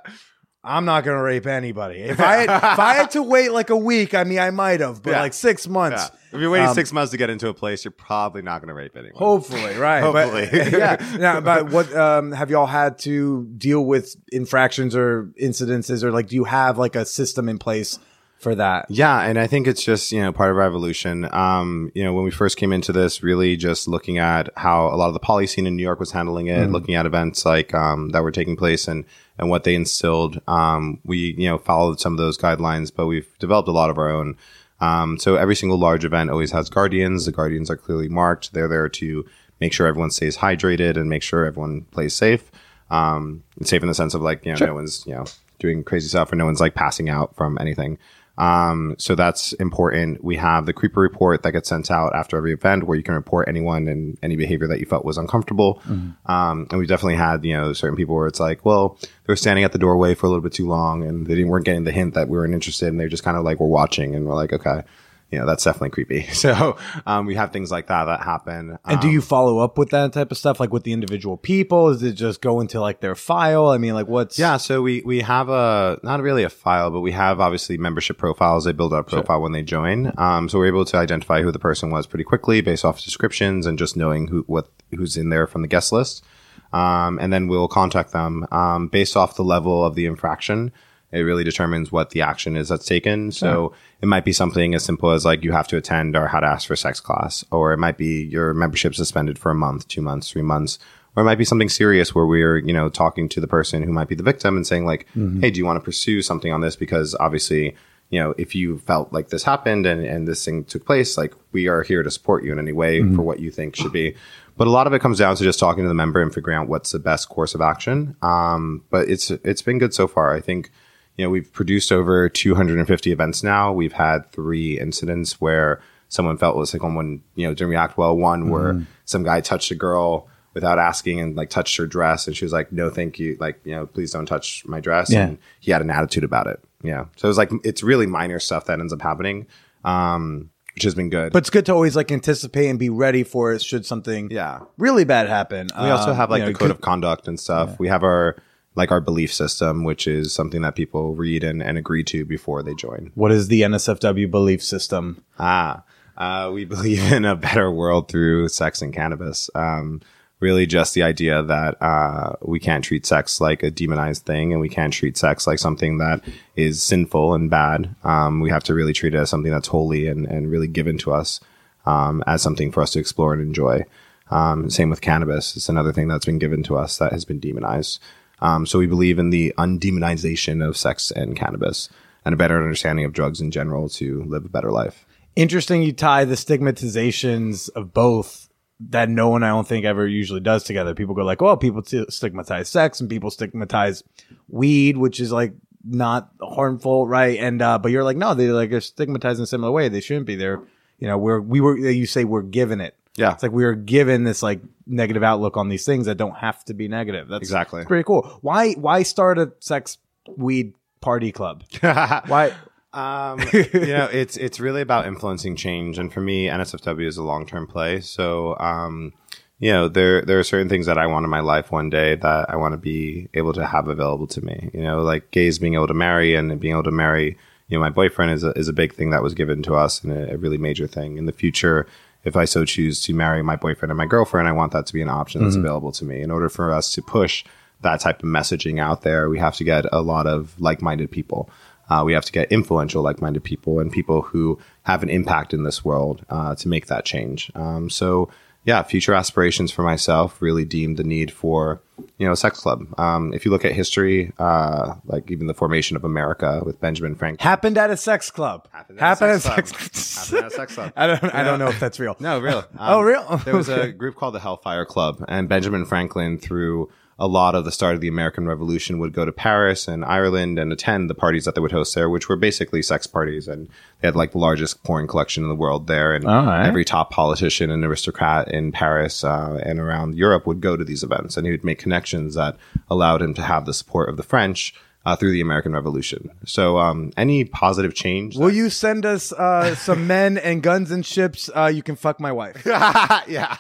I'm not gonna rape anybody. If I had, if I had to wait like a week, I mean, I might have, but Yeah. like six months. Yeah. If you're waiting Um, six months to get into a place, you're probably not going to rape anyone. Hopefully, [laughs] right? But- Hopefully. yeah. [laughs] Now, but what um, have y'all had to deal with infractions or incidences, or like, do you have like a system in place for that? Yeah, and I think it's just you know part of our evolution. Um, you know, when we first came into this, really just looking at how a lot of the poly scene in New York was handling it, looking at events like um, that were taking place and and what they instilled. Um, we you know followed some of those guidelines, but we've developed a lot of our own. Um, so every single large event always has guardians. The guardians are clearly marked. They're there to make sure everyone stays hydrated and make sure everyone plays safe. Um, safe in the sense of like you know no one's you know doing crazy stuff or no one's like passing out from anything. Um, so that's important. We have the creeper report that gets sent out after every event where you can report anyone and any behavior that you felt was uncomfortable. Um, and we definitely had, you know, certain people where it's like, well, they were standing at the doorway for a little bit too long and they didn't, weren't getting the hint that we weren't interested and they just kind of like were watching and we're like, okay, you know, that's definitely creepy. [laughs] So, um, we have things like that that happen. And do you follow up with that type of stuff, like with the individual people? Is it just go into like their file? I mean, like what's Yeah, so we we have a not really a file, but we have obviously membership profiles. They build up a profile when they join. Um, so we're able to identify who the person was pretty quickly based off descriptions and just knowing who what who's in there from the guest list. Um, and then we'll contact them um, based off the level of the infraction. It really determines what the action is that's taken. So it might be something as simple as like you have to attend our how to ask for sex class, or it might be your membership suspended for a month, two months, three months, or it might be something serious where we're you know talking to the person who might be the victim and saying like, hey, do you want to pursue something on this? Because obviously, you know, if you felt like this happened and and this thing took place, like we are here to support you in any way for what you think should be. But a lot of it comes down to just talking to the member and figuring out what's the best course of action. Um, but it's it's been good so far. I think you know we've produced over 250 events now. We've had three incidents where someone felt was like on one you know didn't react well. One where some guy touched a girl without asking and like touched her dress and she was like no thank you like you know please don't touch my dress Yeah. and he had an attitude about it yeah so it was like it's really minor stuff that ends up happening um which has been good But it's good to always like anticipate and be ready for it should something yeah really bad happen. We also Um, have like you know, the code of conduct and stuff. We have our like our belief system, which is something that people read and, and agree to before they join. What is the NSFW belief system? Ah, uh, we [laughs] believe in a better world through sex and cannabis. Um, really, just the idea that uh, we can't treat sex like a demonized thing, and we can't treat sex like something that is sinful and bad. Um, we have to really treat it as something that's holy and, and really given to us um, as something for us to explore and enjoy. Um, same with cannabis. It's another thing that's been given to us that has been demonized. Um, so we believe in the undemonization of sex and cannabis and a better understanding of drugs in general to live a better life. Interesting you tie the stigmatizations of both that no one I don't think ever usually does together. People go like, "Oh, people stigmatize sex and people stigmatize weed, which is like not harmful, right?" And uh but you're like, "No, they like are stigmatized in a similar way. They shouldn't be. They're, you know, we're we were you say we're given it. Yeah. It's like we were given this like negative outlook on these things that don't have to be negative. That's Exactly. pretty cool. Why why start a sex weed party club? [laughs] Why Um, [laughs] you know, it's it's really about influencing change, and for me, NSFW is a long term play. So, um, you know, there there are certain things that I want in my life one day that I want to be able to have available to me. You know, like gays being able to marry and being able to marry. You know, my boyfriend is a, is a big thing that was given to us and a, a really major thing in the future. If I so choose to marry my boyfriend and my girlfriend, I want that to be an option that's available to me. In order for us to push that type of messaging out there, we have to get a lot of like minded people. Uh, we have to get influential, like-minded people and people who have an impact in this world uh, to make that change. Um, so, yeah, future aspirations for myself really deemed the need for you know a sex club. Um, if you look at history, uh, like even the formation of America with Benjamin Franklin. happened at a sex club? Happened at a sex club. sex [laughs] Happened at a sex club. [laughs] I don't I don't know if that's real. No, real. [laughs] Oh, real? there was a group called the Hellfire Club, and Benjamin Franklin, through a lot of the start of the American Revolution, would go to Paris and Ireland and attend the parties that they would host there, which were basically sex parties, and they had like the largest porn collection in the world there, and All right. every top politician and aristocrat in Paris uh, and around Europe would go to these events, and he would make connections that allowed him to have the support of the French. Uh, through the American Revolution, so um, any positive change. Will you send us uh, some men and guns and ships? Uh, you can fuck my wife. [laughs] yeah,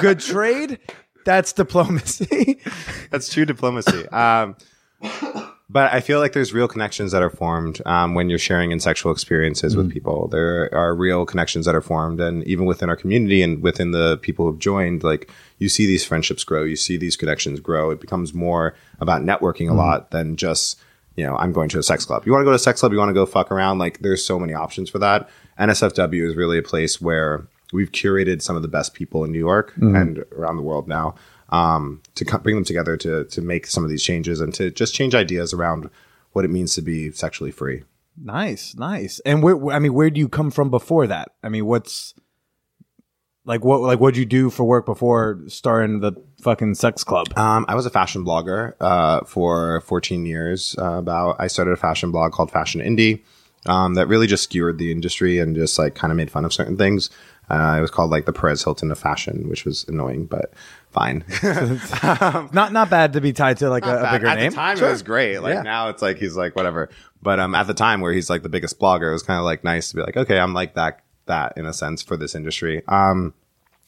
Good trade. That's diplomacy. [laughs] That's true diplomacy. Um, but I feel like there's real connections that are formed um, when you're sharing in sexual experiences with people. There are real connections that are formed, and even within our community and within the people who've joined, like you see these friendships grow, you see these connections grow. It becomes more about networking a lot than just you know I'm going to a sex club. You want to go to a sex club, you want to go fuck around. Like there's so many options for that. NSFW is really a place where we've curated some of the best people in New York and around the world now um, to co- bring them together to to make some of these changes and to just change ideas around what it means to be sexually free. nice, nice. And where? I mean, where do you come from before that? I mean, what's like what? Like what'd you do for work before starting the fucking sex club? Um, I was a fashion blogger uh, for 14 years. Uh, about I started a fashion blog called Fashion Indie um, that really just skewered the industry and just like kind of made fun of certain things. Uh, it was called like the Perez Hilton of fashion, which was annoying, but fine. [laughs] Not not bad to be tied to like a, a At- bigger at name. the time, Sure. it was great. Like Yeah. now, it's like he's like whatever. But um, at the time where he's like the biggest blogger, it was kind of like nice to be like, okay, I'm like that that in a sense for this industry. Um,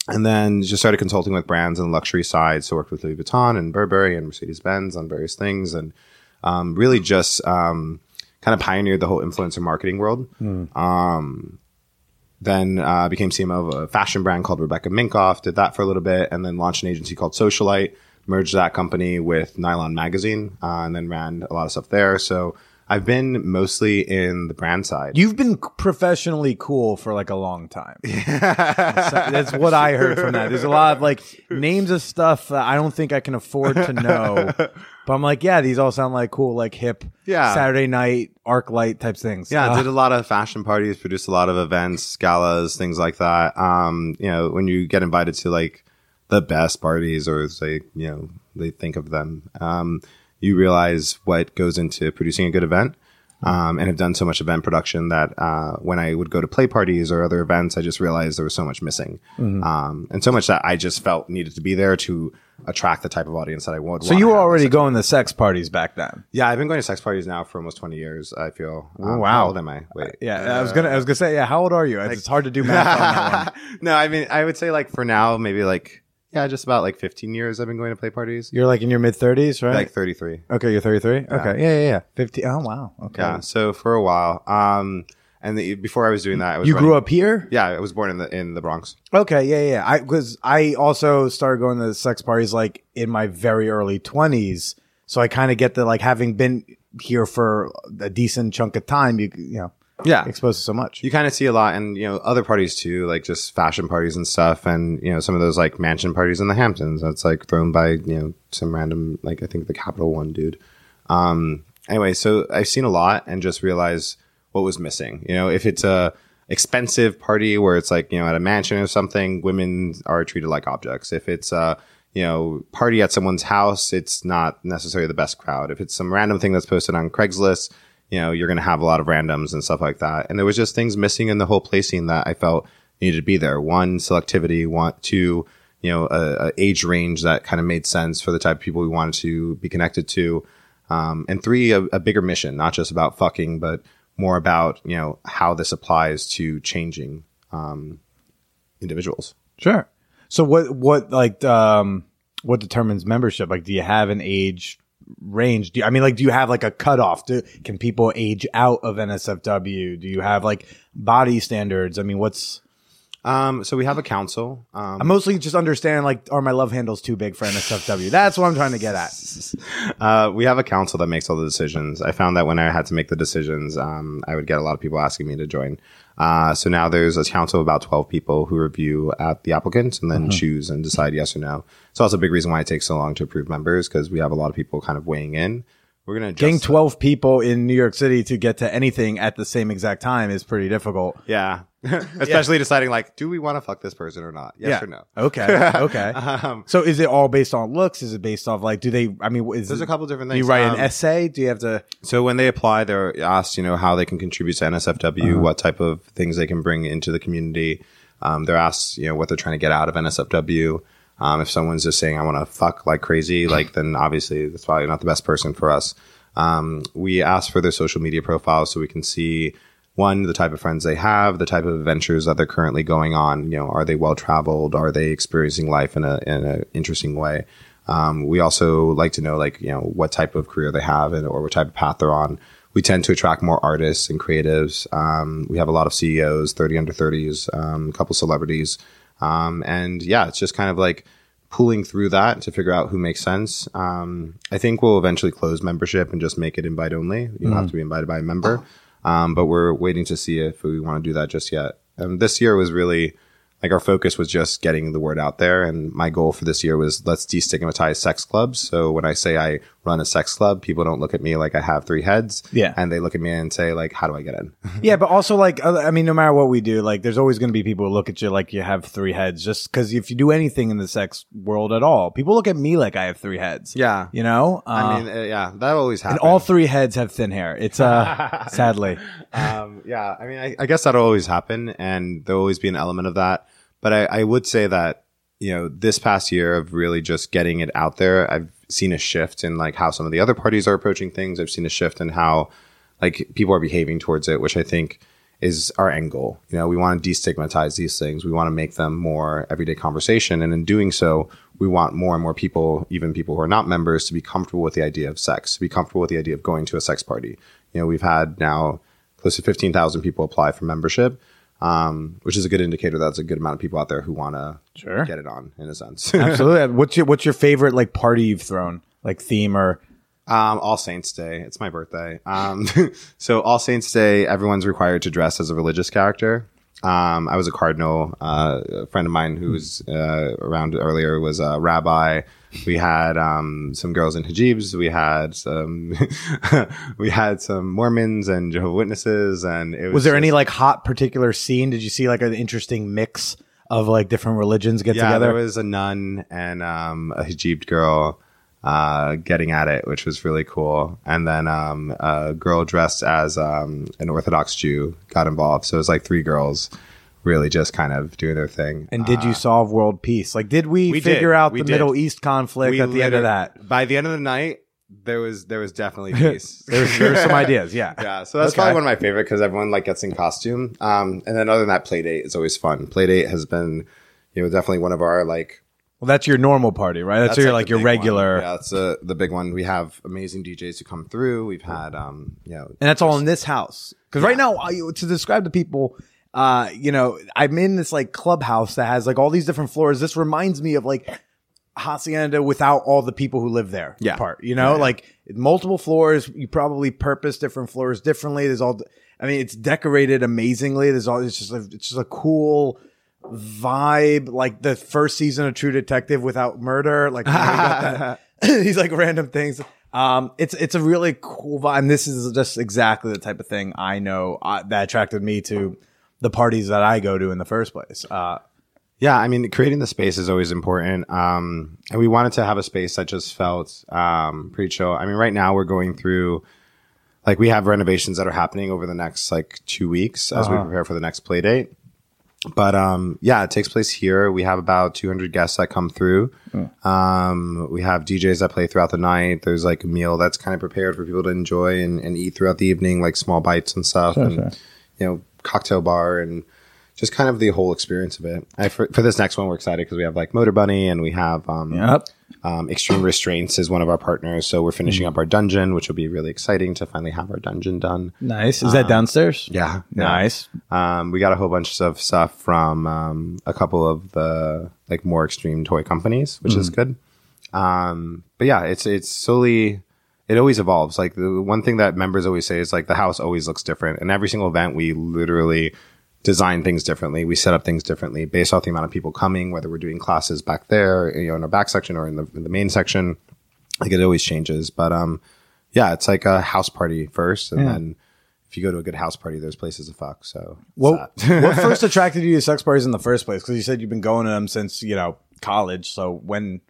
and then just started consulting with brands on the luxury side. So worked with Louis Vuitton and Burberry and Mercedes Benz on various things, and um, really just um, kind of pioneered the whole influencer marketing world. Um, then uh, became CMO of a fashion brand called Rebecca Minkoff. Did that for a little bit, and then launched an agency called Socialyte. Merged that company with Nylon Magazine, uh, and then ran a lot of stuff there. So I've been mostly in the brand side. You've been professionally cool for like a long time. [laughs] that's, that's what I heard from that. There's a lot of like names of stuff that I don't think I can afford to know. [laughs] But I'm like, yeah, these all sound like cool, like hip, Yeah. Saturday night arc light types things. Yeah, Uh, did a lot of fashion parties, produced a lot of events, galas, things like that. Um, you know, when you get invited to like the best parties or say, you know, they think of them, um, you realize what goes into producing a good event. Um, and have done so much event production that uh, when I would go to play parties or other events, I just realized there was so much missing, Mm-hmm. um, and so much that I just felt needed to be there to attract the type of audience that I would. so you were already going to sex parties back then. yeah, I've been going to sex parties now for almost twenty years. I feel. Um, wow. How old am I? Wait. Yeah, I was gonna, I was gonna say, yeah. How old are you? It's hard to do math on that one. [laughs] no, I mean, I would say like for now, maybe like yeah, just about like 15 years I've been going to play parties. You're like in your mid 30s, right? Like 33. okay, you're 33. Okay, yeah, yeah, yeah. 50. Oh wow. Okay. Yeah. So for a while, um, and the, before I was doing that, I was You grew up here? Yeah, I was born in the in the Bronx. Okay, yeah, yeah. I because I also started going to sex parties like in my very early twenties, so I kind of get the like having been here for a decent chunk of time. You you know, Yeah. exposed to so much. you kind of see a lot and you know other parties too like just fashion parties and stuff and you know some of those like mansion parties in the hamptons that's like thrown by you know some random like i think the capital one dude um anyway so i've seen a lot and just realized what was missing you know if it's a expensive party where it's like you know at a mansion or something women are treated like objects if it's a you know party at someone's house it's not necessarily the best crowd if it's some random thing that's posted on craigslist you know you're going to have a lot of randoms and stuff like that. And there was just things missing in the whole placing that i felt needed to be there. One selectivity. Want two you know a, a age range that kind of made sense for the type of people we wanted to be connected to. Um, and three a, a bigger mission not just about fucking but more about you know how this applies to changing um, individuals. Sure. So what what like um what determines membership? Like, do you have an age range? Do you, I mean, like, do you have like a cutoff? Do, can people age out of NSFW? Do you have like body standards? I mean, what's um, so we have a council um, I'm mostly just understand like, are my love handles too big for NSFW? That's what I'm trying to get at. [laughs] Uh, we have a council that makes all the decisions. I found that when I had to make the decisions, um, I would get a lot of people asking me to join. Uh, so now there's a council of about 12 people who review at the applicants and then choose and decide yes or no. It's also a big reason why it takes so long to approve members because we have a lot of people kind of weighing in. We're going to Getting 12 people in New York City to get to anything at the same exact time is pretty difficult. Yeah. [laughs] Especially deciding like, do we want to fuck this person or not? Yes or no? Okay. [laughs] Okay. Um, so is it all based on looks? Is it based off like, do they, I mean, is There's it, a couple different things. do you write Um, an essay? Do you have to, So when they apply, they're asked, you know, how they can contribute to NSFW, what type of things they can bring into the community. Um, they're asked, you know, what they're trying to get out of NSFW. Um, if someone's just saying, I want to fuck like crazy, like, then obviously that's probably not the best person for us. Um, we ask for their social media profiles so we can see one, the type of friends they have, the type of adventures that they're currently going on. You know, are they well traveled? Are they experiencing life in a, in an interesting way? Um, we also like to know, like, you know, what type of career they have and, or what type of path they're on. We tend to attract more artists and creatives. Um, we have a lot of CEOs, 30 under 30s, um, a couple celebrities. Um, and yeah, it's just kind of like pulling through that to figure out who makes sense. Um, I think we'll eventually close membership and just make it invite only. You don't have to be invited by a member. Um, but we're waiting to see if we want to do that just yet. Um, this year was really like our focus was just getting the word out there. And my goal for this year was let's destigmatize sex clubs. So when I say I run a sex club, people don't look at me like I have three heads. Yeah. And they look at me and say like, how do I get in? [laughs] yeah, but also like, I mean, no matter what we do, like, there's always going to be people who look at you like you have three heads just because if you do anything in the sex world at all, people look at me like I have three heads. Yeah. You know? I Uh, mean, uh, yeah, that always happens. and all three heads have thin hair. It's, uh, [laughs] sadly. um, yeah, I mean, I, I guess that'll always happen, and there'll always be an element of that. But I, I would say that you know this past year of really just getting it out there, I've seen a shift in like how some of the other parties are approaching things. I've seen a shift in how like people are behaving towards it, which I think is our end goal. You know, we want to destigmatize these things. We want to make them more everyday conversation, and in doing so, we want more and more people, even people who are not members, to be comfortable with the idea of sex, to be comfortable with the idea of going to a sex party. You know, we've had now close to 15,000 people apply for membership, um, which is a good indicator that's a good amount of people out there who want to Sure. get it on in a sense. [laughs] Absolutely. What's your, what's your favorite like party you've thrown? Like theme or, um, All Saints Day. It's my birthday. Um, [laughs] so All Saints Day, everyone's required to dress as a religious character. Um, I was a cardinal. Uh, a friend of mine who was uh, around earlier was a rabbi. We had um, some girls in hijabs. We had some. [laughs] we had some Mormons and Jehovah Witnesses, and it was. was there any like hot particular scene? Did you see like an interesting mix of like different religions get yeah, together? there was a nun and um, a hijabed girl uh, getting at it, which was really cool. And then um, a girl dressed as um, an Orthodox Jew got involved. So it was like three girls really just kind of doing their thing. and did you solve world peace? Like, did we, we did. figure out We the did. Middle East conflict We at the end of that? By the end of the night, there was there was definitely [laughs] peace. There there's some ideas, yeah. [laughs] Yeah, so that's Okay. probably one of my favorite because everyone like gets in costume. Um, and then other than that, Playdate is always fun. Playdate has been, you know, definitely one of our like Well, that's your normal party, right? That's, your like the your regular, One. Yeah, that's uh, the big one. We have amazing DJs who come through. We've had, um, you know, and that's all in this house. Because right now, I, to describe to people, uh, you know, I'm in this like clubhouse that has like all these different floors. This reminds me of like hacienda without all the people who live there. Yeah. part. You know, like multiple floors. You probably purpose different floors differently. There's all. I mean, it's decorated amazingly. There's all it's just a, it's just a cool vibe, like the first season of True Detective without murder. Like you know, you got that- [laughs] [laughs] these like random things. Um, it's it's a really cool vibe. And this is just exactly the type of thing I know uh, that attracted me to the parties that I go to in the first place. Uh, Yeah, I mean, creating the space is always important. Um, and we wanted to have a space that just felt um, pretty chill. I mean, right now we're going through, like, we have renovations that are happening over the next like two weeks as we prepare for the next play date. But um, yeah, it takes place here. We have about 200 guests that come through. Um, we have DJs that play throughout the night. There's like a meal that's kind of prepared for people to enjoy and, and eat throughout the evening, like small bites and stuff, and you know, cocktail bar and just kind of the whole experience of it. I, for, for this next one, we're excited because we have like Motorbunny and we have um, Yep. Um, Extreme [coughs] Restraints is one of our partners. So we're finishing up our dungeon, which will be really exciting to finally have our dungeon done. nice. Is that downstairs? Yeah, Nice. Um, we got a whole bunch of stuff from um, a couple of the like more extreme toy companies, which is good. Um, but yeah, it's it's solely It always evolves. Like the one thing that members always say is like the house always looks different. And every single event, we literally design things differently. We set up things differently based off the amount of people coming, whether we're doing classes back there, you know, in our back section or in the, in the main section. Like it always changes. But um, yeah, it's like a house party first, and then if you go to a good house party, there's places to fuck. So what [laughs] first attracted you to sex parties in the first place? Because you said you've been going to them since you know college. So when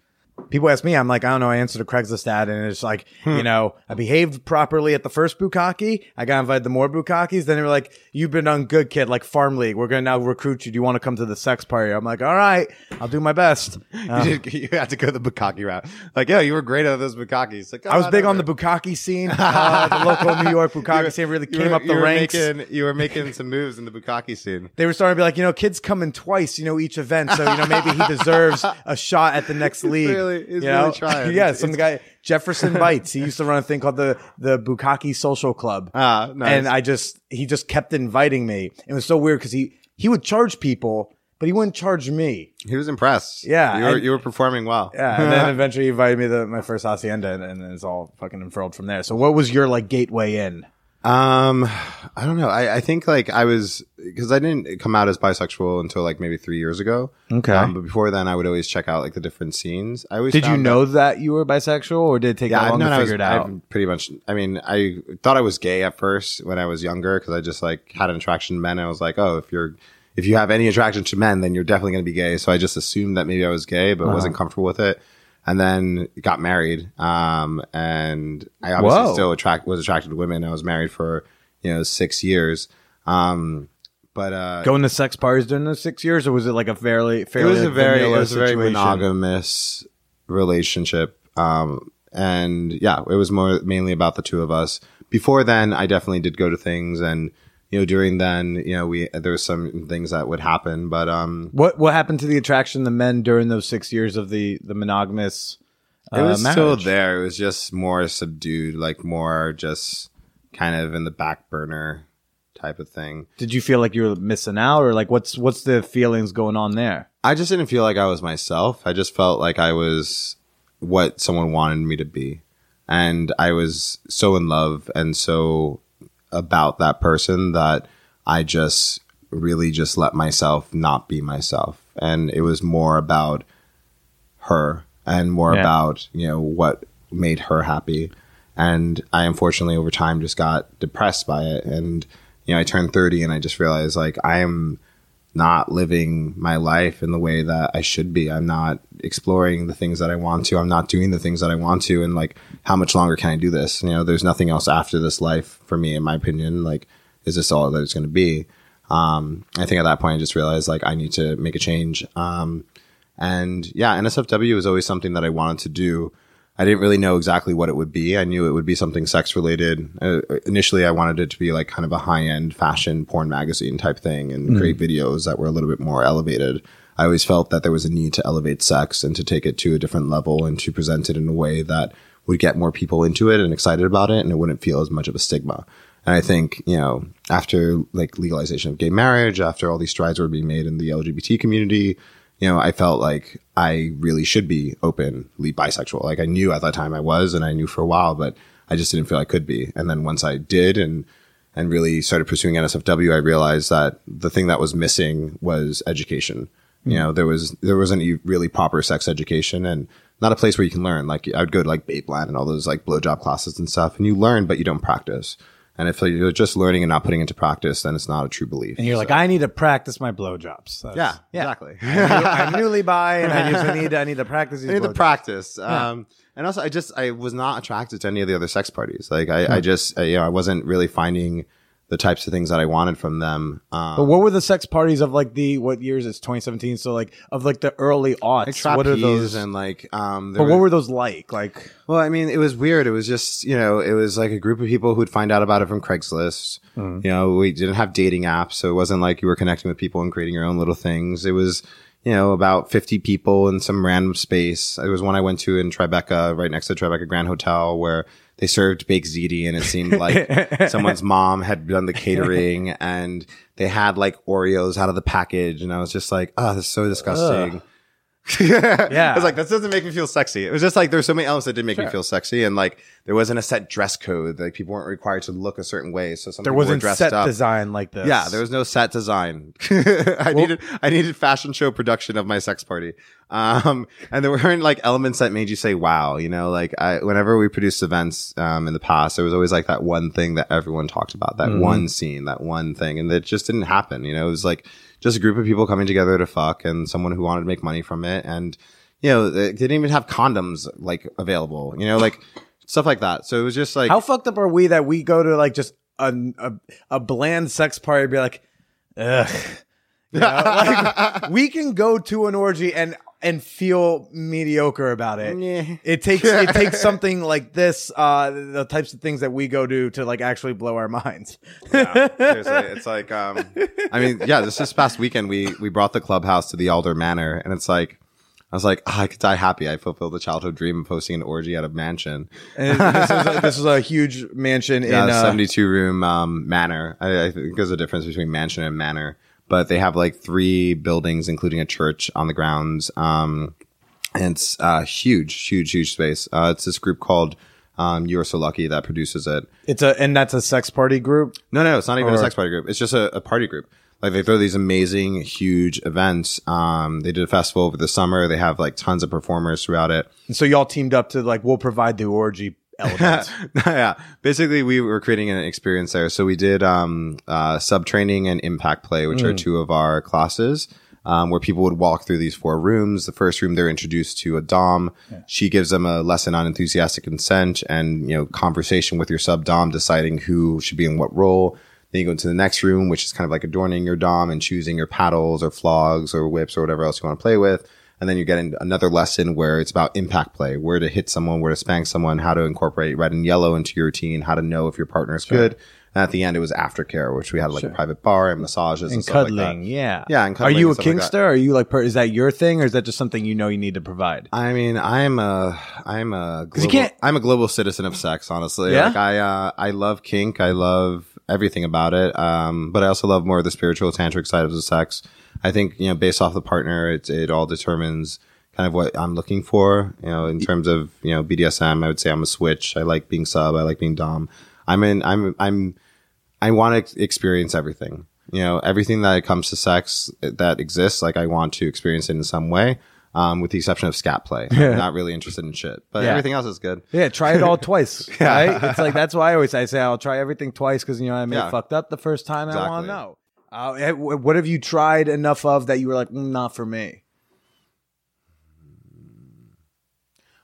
people ask me, I'm like, I don't know. I answered a Craigslist ad, and it's like, Hmm. you know, I behaved properly at the first bukkake. I got invited to more bukkakes. Then they were like, you've been on good kid, like farm league. We're gonna now recruit you. Do you want to come to the sex party? I'm like, all right, I'll do my best. Uh, [laughs] you, did- you had to go the bukkake route. Like, yeah, you were great at those bukkakes. Like, I was oh, big on the bukkake scene. [laughs] Uh, the local New York bukkake scene really came were- up the you ranks. Making, you were making some moves in the bukkake scene. they were starting to be like, you know, kids coming twice, you know, each event. So, you know, maybe he [laughs] deserves a shot at the next league. Really- he's you know? really [laughs] trying. yeah, It's- some guy, Jefferson [laughs] Bites. He used to run a thing called the, the Bukkake Social Club. Ah, nice. And I just, he just kept inviting me. It was so weird because he, he would charge people, but he wouldn't charge me. He was impressed. Yeah, you were, you were performing well. Yeah. And then eventually he invited me to my first hacienda and, and it's all fucking unfurled from there. So what was your like gateway in? Um, I don't know. I, I think like I was because I didn't come out as bisexual until like maybe three years ago. Okay. Um, but before then, I would always check out like the different scenes. I always Did you found that- know that you were bisexual or did it take that I've long to I figure was- it out? I've pretty much. I mean, I thought I was gay at first when I was younger because I just like had an attraction to men. I was like, oh, if you're if you have any attraction to men, then you're definitely going to be gay. So I just assumed that maybe I was gay, but Uh-huh. wasn't comfortable with it. And then got married. Um, and I obviously Whoa. still attract was attracted to women. I was married for you know six years. Um, but uh, Going to sex parties during those six years, or was it like a fairly, it fairly was a very it was a very monogamous relationship um and yeah it was more mainly about the two of us before then i definitely did go to things and you know during then you know we there was some things that would happen but um What what happened to the attraction the men during those six years of the the monogamous? Uh, it was still there it was just more subdued like more just kind of in the back burner type of thing Did you feel like you were missing out, or like what's what's the feelings going on there? I just didn't feel like I was myself. I just felt like I was what someone wanted me to be. And I was so in love and so about that person that I just really just let myself not be myself. And it was more about her and more Yeah. about, you know, what made her happy. And I unfortunately over time just got depressed by it. And, you know, I turned 30 and I just realized like I am not living my life in the way that I should be. I'm not exploring the things that I want to. I'm not doing the things that I want to. And like, how much longer can I do this? You know, there's nothing else after this life for me, in my opinion. Like, is this all that it's going to be? Um, I think at that point, I just realized like I need to make a change. Um, and yeah, NSFW was always something that I wanted to do. I didn't really know exactly what it would be. I knew it would be something sex related. Uh, initially, I wanted it to be like kind of a high end fashion porn magazine type thing and create videos that were a little bit more elevated. I always felt that there was a need to elevate sex and to take it to a different level and to present it in a way that would get more people into it and excited about it and it wouldn't feel as much of a stigma. And I think, you know, after like legalization of gay marriage, after all these strides were being made in the LGBT community, you know, I felt like I really should be openly bisexual. Like I knew at that time I was, and I knew for a while, but I just didn't feel I could be. And then once I did, and and really started pursuing NSFW, I realized that the thing that was missing was education. Hmm. You know, there was there wasn't really proper sex education and not a place where you can learn. Like I would go to like Babeland and all those like blowjob classes and stuff, and you learn, but you don't practice. And if you're just learning and not putting into practice, then it's not a true belief. And you're like, I need to practice my blowjobs. That's- yeah, exactly. I'm newly by, and I just need to, I need to practice these. I need to practice. Um, and also, I just I was not attracted to any of the other sex parties. Like I, Hmm. I just I, you know I wasn't really finding the types of things that I wanted from them. Um, But what were the sex parties of like the what years? It's 2017. So like of like the early aughts. like what are those? and like um. but what were- were those like? Like Well, I mean, it was weird. It was just, you know, it was like a group of people who'd find out about it from Craigslist. Hmm. You know, we didn't have dating apps, so it wasn't like you were connecting with people and creating your own little things. It was, you know, about 50 people in some random space. It was one I went to in Tribeca, right next to Tribeca Grand Hotel, where they served baked ziti and it seemed like [laughs] someone's mom had done the catering and they had like Oreos out of the package. And I was just like, oh, this is so disgusting. Yeah. I was like, that doesn't make me feel sexy. It was just like there's so many elements that didn't make me feel sexy, and like there wasn't a set dress code. Like people weren't required to look a certain way. So some there wasn't dressed set up. design like this. Yeah, there was no set design. [laughs] I needed I needed fashion show production of my sex party. Um, and there weren't like elements that made you say wow. You know, like I whenever we produced events um in the past, there was always like that one thing that everyone talked about, that one scene, that one thing, and that just didn't happen. You know, it was like just a group of people coming together to fuck, and someone who wanted to make money from it, and you know, they didn't even have condoms like available. You know, like [laughs] stuff like that. So it was just like How fucked up are we that we go to like just a a, a bland sex party and be like, ugh. You know, [laughs] like we can go to an orgy and and feel mediocre about it. Yeah. It takes it [laughs] takes something like this, uh, the types of things that we go do to like actually blow our minds. Seriously, it's like, um, I mean, yeah, this this past weekend we we brought the clubhouse to the Alder Manor, and it's like, I was like, oh, I could die happy. I fulfilled the childhood dream of hosting an orgy at a mansion, And this is a, this is a huge mansion yeah, in uh, seventy two room um, manor. I, I think there's a difference between mansion and manor, but they have like three buildings, including a church on the grounds. Um, and it's uh, huge, huge, huge space. Uh, it's this group called um, You Are So Lucky that produces it. It's a and that's a sex party group. No, no, it's not even Or- a sex party group. It's just a, a party group. Like they throw these amazing, huge events. Um, they did a festival over the summer. They have like tons of performers throughout it. And so y'all teamed up to like we'll provide the orgy element. [laughs] yeah, basically we were creating an experience there. So we did um, uh, sub training and impact play, which are two of our classes. Um, where people would walk through these four rooms. The first room, they're introduced to a dom. She gives them a lesson on enthusiastic consent and you know conversation with your sub dom, deciding who should be in what role. Then you go into the next room, which is kind of like adorning your dom and choosing your paddles or flogs or whips or whatever else you want to play with. And then you're getting another lesson where it's about impact play, where to hit someone, where to spank someone, how to incorporate red and yellow into your routine, how to know if your partner is good. And at the end, it was aftercare, which we had like a private bar and massages and, and stuff cuddling, like that. yeah, Yeah, and Are you a stuff like kinkster? Are you like, per- is that your thing, or is that just something you know you need to provide? I mean, I'm a, I'm a, global, you can't- I'm a global citizen of sex, honestly. Yeah? Like I, uh, I love kink. I love everything about it. Um, but I also love more of the spiritual tantric side of the sex. I think, you know, based off the partner, it, it all determines kind of what I'm looking for, you know, in terms of, you know, BDSM, I would say I'm a switch. I like being sub. I like being dom. I'm in, I'm, I'm, I want to experience everything. You know, everything that comes to sex that exists, like I want to experience it in some way. Um, with the exception of scat play, I'm not really interested in shit, but Yeah. everything else is good. Yeah, try it all [laughs] twice. [laughs] Right? It's like that's why I always I say I'll try everything twice because you know I may Yeah. fucked up the first time. and I want to know. Uh, eh, what have you tried enough of that you were like, mm, not for me?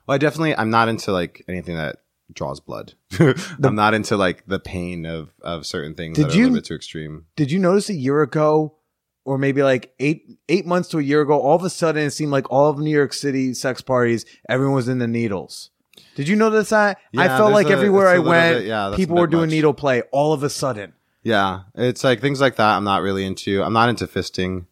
Well, I definitely, I'm not into like anything that draws blood. [laughs] I'm not into like the pain of of certain things Did that are you- a little bit too extreme. Did you notice a year ago, or maybe like eight eight months to a year ago, all of a sudden it seemed like all of New York City sex parties, everyone was in the needles. Did you notice that? I Yeah, felt like a- everywhere I went, bit- yeah, people were doing much. needle play all of a sudden. Yeah, it's like things like that. I'm not really into. I'm not into fisting.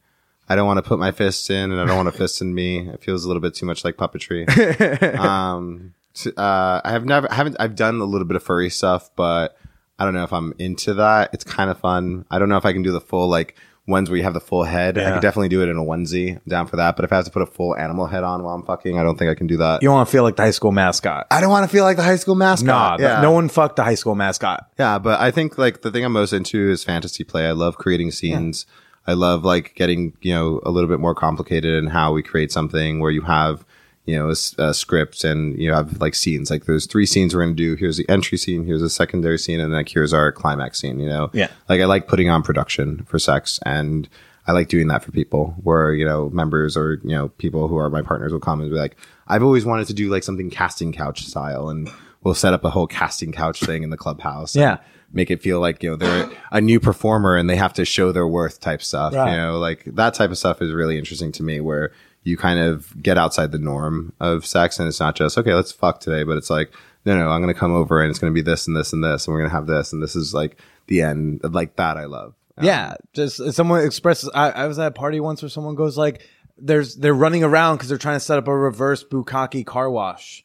I don't want to put my fists in, and I don't want to fist in me. It feels a little bit too much like puppetry. [laughs] um, uh, I have never, I haven't, I've done a little bit of furry stuff, but I don't know if I'm into that. It's kind of fun. I don't know if I can do the full like ones where you have the full head. I could definitely do it in a onesie. I'm down for that. But if I have to put a full animal head on while I'm fucking, I don't think I can do that. You don't want to feel like the high school mascot. I don't want to feel like the high school mascot. Nah, th- yeah. no one fucked the high school mascot. Yeah, but I think like the thing I'm most into is fantasy play. I love creating scenes. I love like getting you know a little bit more complicated in how we create something where you have you know a, a script and you have like scenes. Like there's three scenes we're gonna do. Here's the entry scene. Here's the secondary scene, and like here's our climax scene. You know. Yeah. Like I like putting on production for sex and. I like doing that for people where, you know, members or, you know, people who are my partners will come and be like, I've always wanted to do like something casting couch style and we'll set up a whole casting couch thing in the clubhouse. Yeah. Make it feel like, you know, they're a new performer and they have to show their worth type stuff. Right. You know, like that type of stuff is really interesting to me where you kind of get outside the norm of sex and it's not just, okay, let's fuck today, but it's like, no, no, I'm going to come over and it's going to be this and this and this and we're going to have this and this is like the end. Like that I love. Um, Yeah, just uh, someone expresses. I, I was at a party once where someone goes like, "There's they're running around because they're trying to set up a reverse bukkake car wash."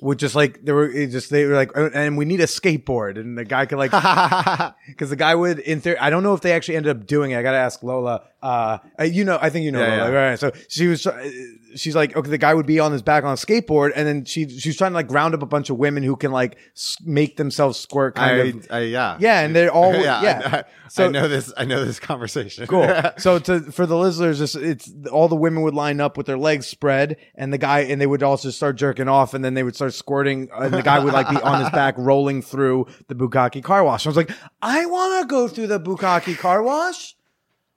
With just like they were just they were like, "Uh, and we need a skateboard, and the guy could like, [laughs] [laughs] because the guy would in theory. I don't know if they actually ended up doing it. I got to ask Lola. Uh, uh, you know, I think you know Yeah, yeah. right? So she was, uh, she's like, okay, the guy would be on his back on a skateboard, and then she she's trying to like round up a bunch of women who can like make themselves squirt, kind I, of. I, yeah. Yeah, and they're [laughs] all yeah. yeah. I, So- I know this. I know this conversation. Cool. [laughs] so to for the listeners, it's, it's all the women would line up with their legs spread, and the guy and they would also start jerking off, and then they would start squirting, and the guy would like be on his back rolling through the bukkake car wash. I was like, I want to go through the bukkake car wash.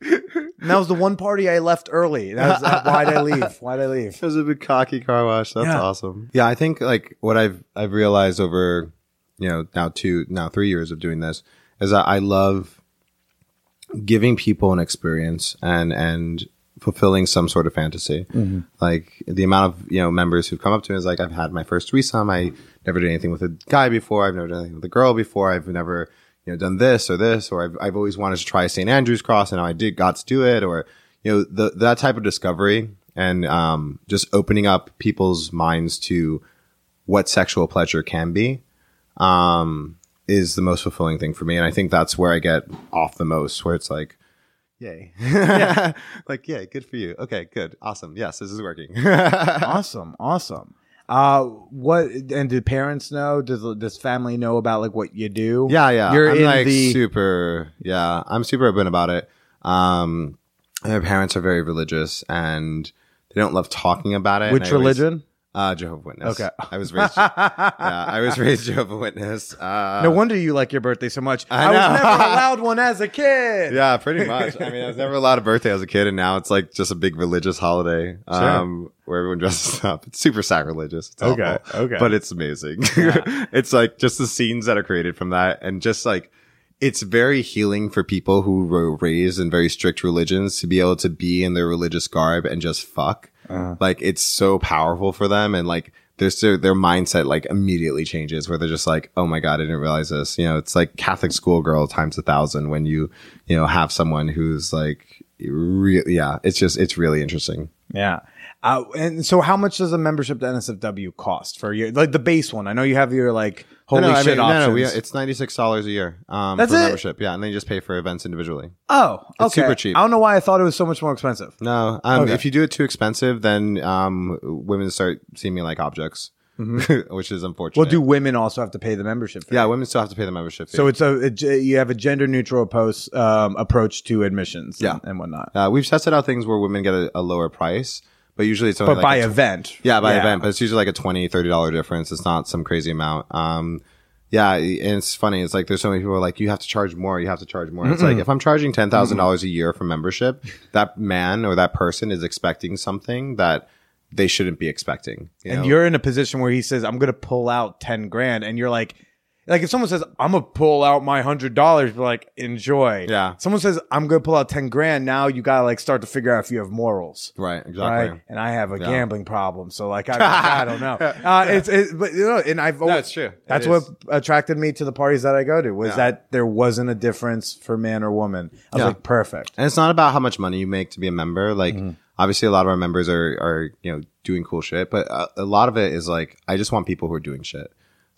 And that was the one party I left early. That was uh, why'd I leave? [laughs] Why'd I leave? It was a bukkake car wash. That's Yeah. awesome. Yeah, I think like what I've I've realized over you know now two now three years of doing this is that I love giving people an experience and and fulfilling some sort of fantasy. Like the amount of you know members who've come up to me is like I've had my first threesome. I never did anything with a guy before. I've never done anything with a girl before. I've never you know done this or this or I've I've always wanted to try St Andrew's Cross and now I did got to do it or you know the that type of discovery and um, just opening up people's minds to what sexual pleasure can be um, is the most fulfilling thing for me. And I think that's where I get off the most, where it's like, yay. [laughs] like, yay, good for you. Okay, good. Awesome. Yes, this is working. [laughs] awesome, awesome. Uh, what and do parents know? Does does family know about like what you do? yeah, yeah. You're I'm in like the super, yeah, I'm super open about it. Um, my parents are very religious and they don't love talking about it. which I always- religion? Uh, Jehovah Witness. Okay. I was raised, [laughs] yeah, I was raised Jehovah Witness. Uh, No wonder you like your birthday so much. I, I was never [laughs] allowed one as a kid. Yeah, pretty much. I mean, I was never allowed a birthday as a kid, and now it's like just a big religious holiday um, where everyone dresses up. It's super sacrilegious. It's Okay, awful, okay. But it's amazing. [laughs] it's like just the scenes that are created from that, and just like it's very healing for people who were raised in very strict religions to be able to be in their religious garb and just fuck. Uh-huh. Like it's so powerful for them, and like there's their, their mindset like immediately changes where they're just like, oh my god, I didn't realize this. You know, it's like Catholic schoolgirl times a thousand when you you know have someone who's like, re- yeah, it's just it's really interesting. Yeah. Uh, and so, how much does a membership to NSFW cost for your like the base one? I know you have your like holy no, no, I mean, options. no, no, we, it's ninety six dollars a year. Um, That's for it? membership, yeah, and then you just pay for events individually. oh, okay. It's super cheap. I don't know why I thought it was so much more expensive. No, um, Okay. if you do it too expensive, then um, women start seeing me like objects, [laughs] which is unfortunate. Well, do women also have to pay the membership? Fee? yeah, women still have to pay the membership fee. So it's a, a you have a gender neutral post um, approach to admissions. Yeah. and, and whatnot. uh, we've tested out things where women get a, a lower price, but usually it's only But like by a event, Yeah, by event, but it's usually like a 20 $30 difference. It's not some crazy amount. Um, yeah, and it's funny. It's like there's so many people like, you have to charge more. You have to charge more. It's like if I'm charging ten thousand dollars a year for membership, that man or that person is expecting something that they shouldn't be expecting. you and know? you're in a position where he says, "I'm going to pull out ten grand," and you're like, like if someone says, "I'm gonna pull out my hundred dollars," you're like, "Enjoy." Yeah. Someone says, "I'm gonna pull out ten grand," now you gotta like start to figure out if you have morals. right, exactly. Right, and I have a Yeah. gambling problem, so like I, [laughs] I don't know. Uh, it's it, but you know, and I've always, it's true. That's is. what attracted me to the parties that I go to was Yeah. that there wasn't a difference for man or woman. I was Yeah. like, perfect. And it's not about how much money you make to be a member. Like, Mm-hmm. obviously, a lot of our members are, are you know, doing cool shit, but a, a lot of it is like, I just want people who are doing shit.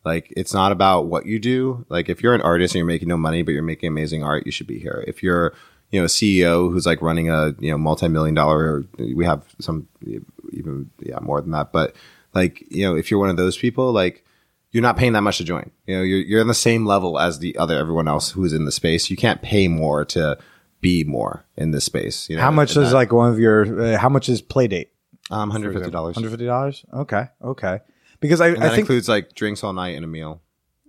Like, it's not about what you do. Like, if you're an artist and you're making no money, but you're making amazing art, you should be here. If you're, you know a CEO who's like running a you know multi million dollar. We have some even yeah more than that, but like you know if you're one of those people like you're not paying that much to join. You know, you're you're on the same level as the other everyone else who's in the space. You can't pay more to be more in this space. You know, How much is that- like one of your? Uh, how much is Playdate? um hundred fifty dollars? Hundred fifty dollars. Okay, okay. Because I, And I that think includes like drinks all night and a meal.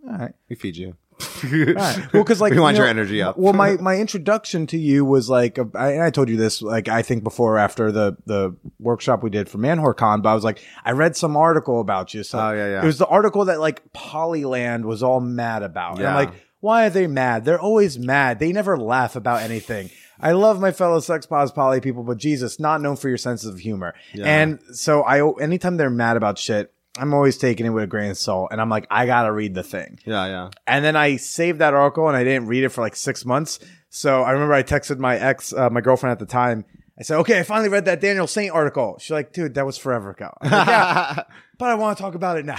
all right. We feed you. Right. [laughs] Well, because like we want you your energy up. well, my [laughs] my introduction to you was like, a- I, and I told you this, like I think before or after the the workshop we did for ManwhoreCon, but I was like, I read some article about you. So Oh, yeah, yeah. It was the article that like Polyland was all mad about. And I'm like, why are they mad? They're always mad. They never laugh about anything. I love my fellow sex pos poly people, but Jesus, not known for your sense of humor. And so I, anytime they're mad about shit, I'm always taking it with a grain of salt, and I'm like, I gotta read the thing. yeah, yeah. And then I saved that article and I didn't read it for like six months. So I remember I texted my ex, uh, my girlfriend at the time. I said, okay, I finally read that Daniel Saynt article. She's like, dude, that was forever ago. Like, yeah, [laughs] but I want to talk about it now.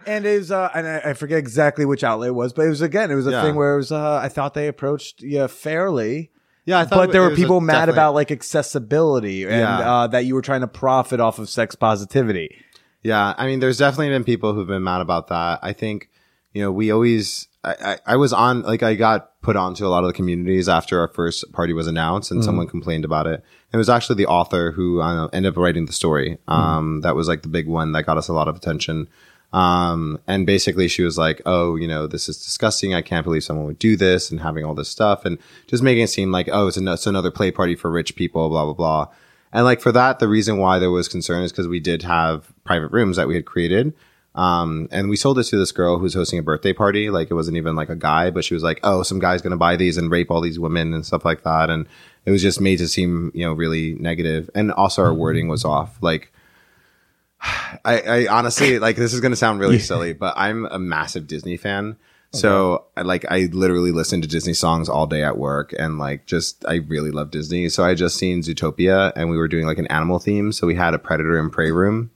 [laughs] and it was, uh, and I, I forget exactly which outlet it was, but it was again, it was a Yeah. thing where it was, uh, I thought they approached you fairly. Yeah, I thought But there were people mad definitely- about like accessibility and Yeah. uh, that you were trying to profit off of sex positivity. Yeah, I mean, there's definitely been people who've been mad about that. I think, you know, we always, I, I, I was on, like, I got put onto a lot of the communities after our first party was announced and someone complained about it. It was actually the author who uh, ended up writing the story. Um, that was like the big one that got us a lot of attention. Um, and basically she was like, Oh, you know, this is disgusting. I can't believe someone would do this and having all this stuff and just making it seem like, Oh, it's, an- it's another play party for rich people, blah, blah, blah. And like for that, the reason why there was concern is because we did have private rooms that we had created. Um, and we sold it to this girl who's hosting a birthday party. Like it wasn't even like a guy, but she was like, Oh, some guy's going to buy these and rape all these women and stuff like that. And it was just made to seem, you know, really negative. And also our wording was off. Like, [sighs] I, I honestly like this is going to sound really silly, but I'm a massive Disney fan. So I like I literally listen to Disney songs all day at work and like just I really love Disney. So I just seen Zootopia and we were doing like an animal theme. So we had a predator and prey room,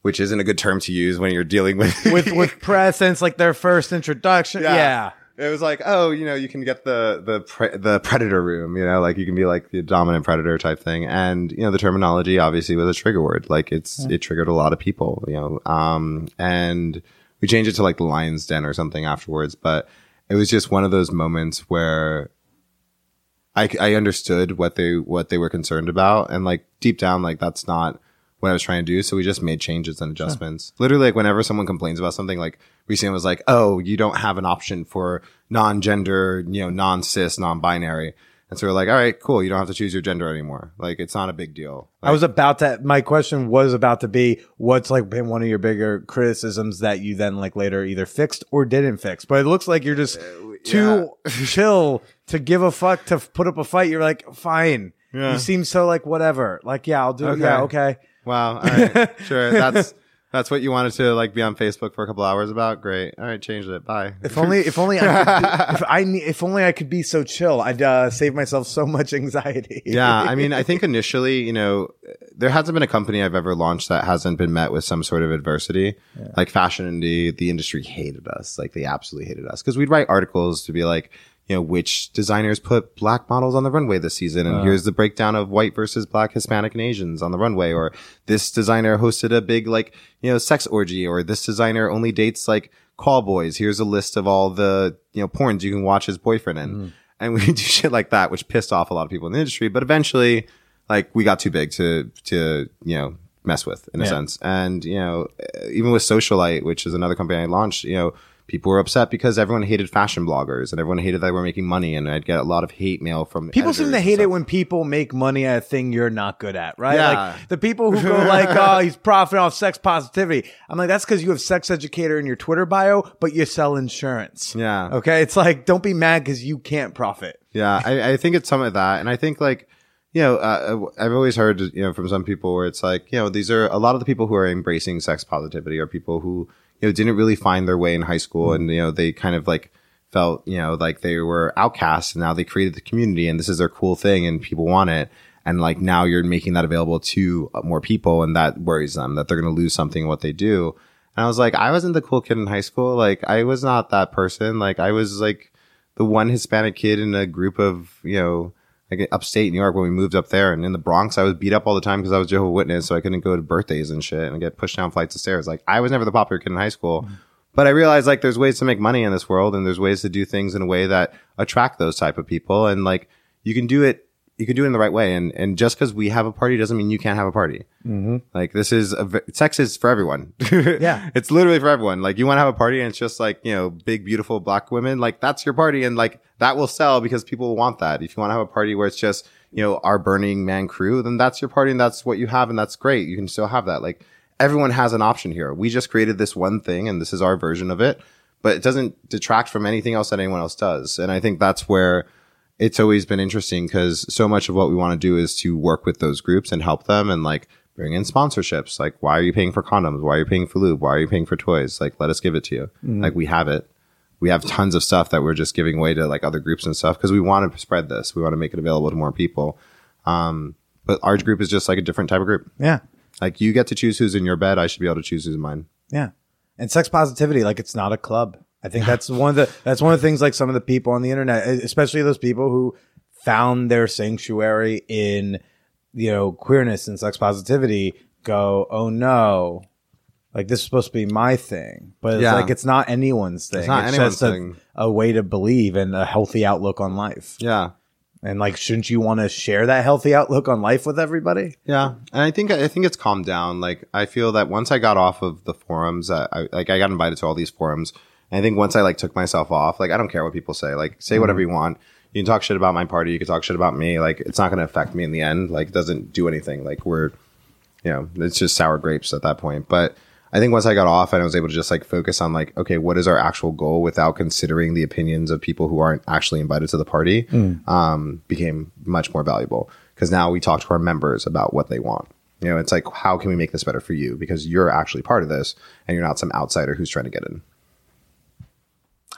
which isn't a good term to use when you're dealing with [laughs] With, with [laughs] press, since like their first introduction. yeah. It was like, oh, you know, you can get the the pre- the predator room, you know, like you can be like the dominant predator type thing, and you know, the terminology obviously was a trigger word, like it's it triggered a lot of people, you know, um, and we changed it to like the lion's den or something afterwards, but it was just one of those moments where I I understood what they what they were concerned about, and like deep down, like that's not what I was trying to do. So we just made changes and adjustments. Literally, like whenever someone complains about something, like recently was like, "Oh, you don't have an option for non-gender, you know, non-cis, non-binary." And so we're like, "All right, cool. You don't have to choose your gender anymore. Like, it's not a big deal." I was about to. My question was about to be, what's like been one of your bigger criticisms that you then like later either fixed or didn't fix? But it looks like you're just uh, too [laughs] chill to give a fuck to put up a fight. You're like, fine. Yeah. You seem so like whatever. Like, yeah, I'll do. it. Okay. Yeah, okay. Wow. All right. [laughs] sure. That's that's what you wanted to like be on Facebook for a couple hours about. Great. All right. Changed it. Bye. If only, if only, I could, [laughs] if I if only I could be so chill, I'd uh, save myself so much anxiety. yeah, I [laughs] mean, I think initially, you know, there hasn't been a company I've ever launched that hasn't been met with some sort of adversity. Like fashion and the the industry hated us. Like they absolutely hated us because we'd write articles to be like, you know, which designers put black models on the runway this season, and here's the breakdown of white versus black, Hispanic, and Asians on the runway, or this designer hosted a big like, you know, sex orgy, or this designer only dates like call boys. Here's a list of all the you know porns you can watch his boyfriend in. And we [laughs] do shit like that, which pissed off a lot of people in the industry. But eventually, like we got too big to to you know mess with in a sense. And you know, uh, even with Socialite, which is another company I launched, you know, people were upset because everyone hated fashion bloggers and everyone hated that we're making money, and I'd get a lot of hate mail from People seem to hate it when people make money at a thing you're not good at, right? Yeah. Like the people who go like, [laughs] "Oh, he's profiting off sex positivity." I'm like, that's because you have sex educator in your Twitter bio, but you sell insurance. Yeah. Okay. It's like, don't be mad because you can't profit. Yeah, I, I think it's some of that, and I think like you know, uh, I've always heard you know from some people where it's like you know these are a lot of the people who are embracing sex positivity are people who you know didn't really find their way in high school, and you know they kind of like felt you know like they were outcasts, and now they created the community, and this is their cool thing, and people want it. And like now you're making that available to uh, more people, and that worries them that they're going to lose something what they do. And I was like, I wasn't the cool kid in high school. Like I was not that person. Like I was like the one Hispanic kid in a group of you know like upstate New York when we moved up there, and in the Bronx, I was beat up all the time because I was Jehovah Witness, so I couldn't go to birthdays and shit, and get pushed down flights of stairs. Like I was never the popular kid in high school. Mm-hmm. But I realized like there's ways to make money in this world and there's ways to do things in a way that attract those type of people. And like you can do it, you can do it in the right way. And, and just because we have a party doesn't mean you can't have a party. Mm-hmm. Like this is a, sex is for everyone. [laughs] Yeah. It's literally for everyone. Like you want to have a party and it's just like, you know, big, beautiful black women. Like that's your party. And like that will sell because people want that. If you want to have a party where it's just, you know, our Burning Man crew, then that's your party and that's what you have. And that's great. You can still have that. Like everyone has an option here. We just created this one thing and this is our version of it, but it doesn't detract from anything else that anyone else does. And I think that's where it's always been interesting because so much of what we want to do is to work with those groups and help them and like bring in sponsorships. Like, why are you paying for condoms? Why are you paying for lube? Why are you paying for toys? Like, let us give it to you. Like, we have it. We have tons of stuff that we're just giving away to like other groups and stuff because we want to spread this. We want to make it available to more people. Um, but our group is just like a different type of group. Yeah. Like, you get to choose who's in your bed. I should be able to choose who's in mine. Yeah. And sex positivity, like it's not a club. I think that's one of the that's one of the things like some of the people on the internet, especially those people who found their sanctuary in you know queerness and sex positivity, go, oh no, like this is supposed to be my thing, but it's Yeah. like it's not anyone's thing. It's not anyone's just a, thing. a way to believe and a healthy outlook on life. Yeah. And like, shouldn't you want to share that healthy outlook on life with everybody? Yeah, and I think I think it's calmed down. Like I feel that once I got off of the forums, I, I like I got invited to all these forums. And I think once I like took myself off, like I don't care what people say. Like say whatever you want. You can talk shit about my party. You can talk shit about me. Like it's not going to affect me in the end. Like it doesn't do anything. Like we're, you know, it's just sour grapes at that point. But I think once I got off and I was able to just like focus on like, okay, what is our actual goal without considering the opinions of people who aren't actually invited to the party, um, became much more valuable because now we talk to our members about what they want. You know, it's like, how can we make this better for you? Because you're actually part of this and you're not some outsider who's trying to get in.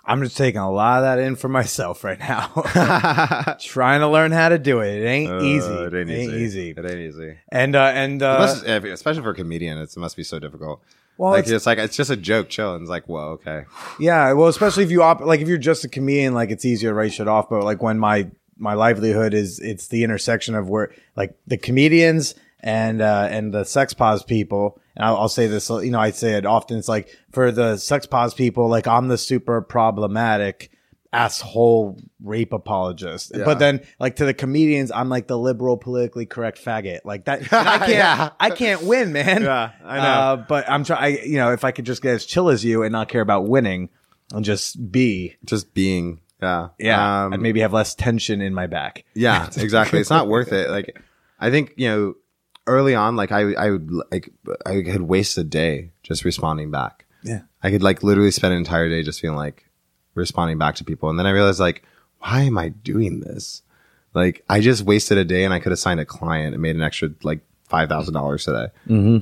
I'm just taking a lot of that in for myself right now. [laughs] Trying to learn how to do it. It ain't easy. Uh, it ain't, easy. It ain't easy. And uh, and uh, Must- especially for a comedian, it must be so difficult. Well, like it's- it's, like it's just a joke, chill, and it's like, whoa, okay, yeah, well, especially if you op- like if you're just a comedian, like it's easier to write shit off. But like when my my livelihood is it's the intersection of where like the comedians and uh and the sex pos people. And I'll, I'll say this, you know, I say it often. It's like for the sex pos people, like I'm the super problematic asshole rape apologist. But then like to the comedians, I'm like the liberal politically correct faggot. Like that I can't [laughs] Yeah. I can't win, man. Yeah, I know. Uh, but I'm trying you know, if I could just get as chill as you and not care about winning and just be, just being, yeah, yeah, Um, I'd maybe have less tension in my back. Yeah, [laughs] exactly. It's not worth it. Like, I think you know, early on, like I, I would like I could waste a day just responding back. Yeah. I could like literally spend an entire day just feeling like responding back to people, and then I realized like, why am I doing this? Like, I just wasted a day, and I could have signed a client and made an extra like five thousand dollars today.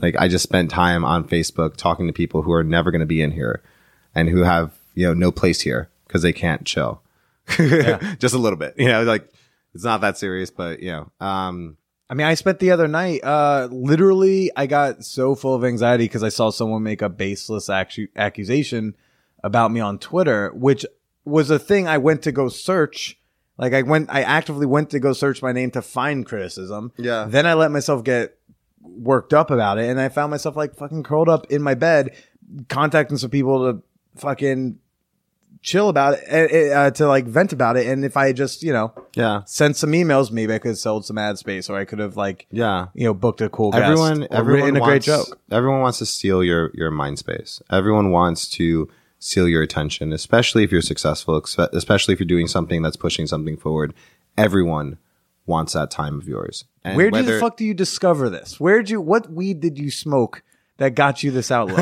Like, I just spent time on Facebook talking to people who are never going to be in here, and who have you know no place here because they can't chill. [laughs] yeah. just a little bit, you know, like it's not that serious, but you know, um, I mean, I spent the other night, uh, literally, I got so full of anxiety because I saw someone make a baseless accusation about me on Twitter, which was a thing I went to go search. Like I went, I actively went to go search my name to find criticism. Yeah. Then I let myself get worked up about it, and I found myself like fucking curled up in my bed, contacting some people to fucking chill about it, uh, uh, to like vent about it. And if I just, you know, yeah, sent some emails, maybe I could have sold some ad space, or I could have like, yeah. you know, booked a cool guest everyone everyone written a wants, great joke. Everyone wants to steal your your mind space. Everyone wants to steal your attention, especially if you're successful, especially if you're doing something that's pushing something forward. Everyone wants that time of yours. And Where did the fuck do you discover this? Where'd you? What weed did you smoke that got you this [laughs] outlook?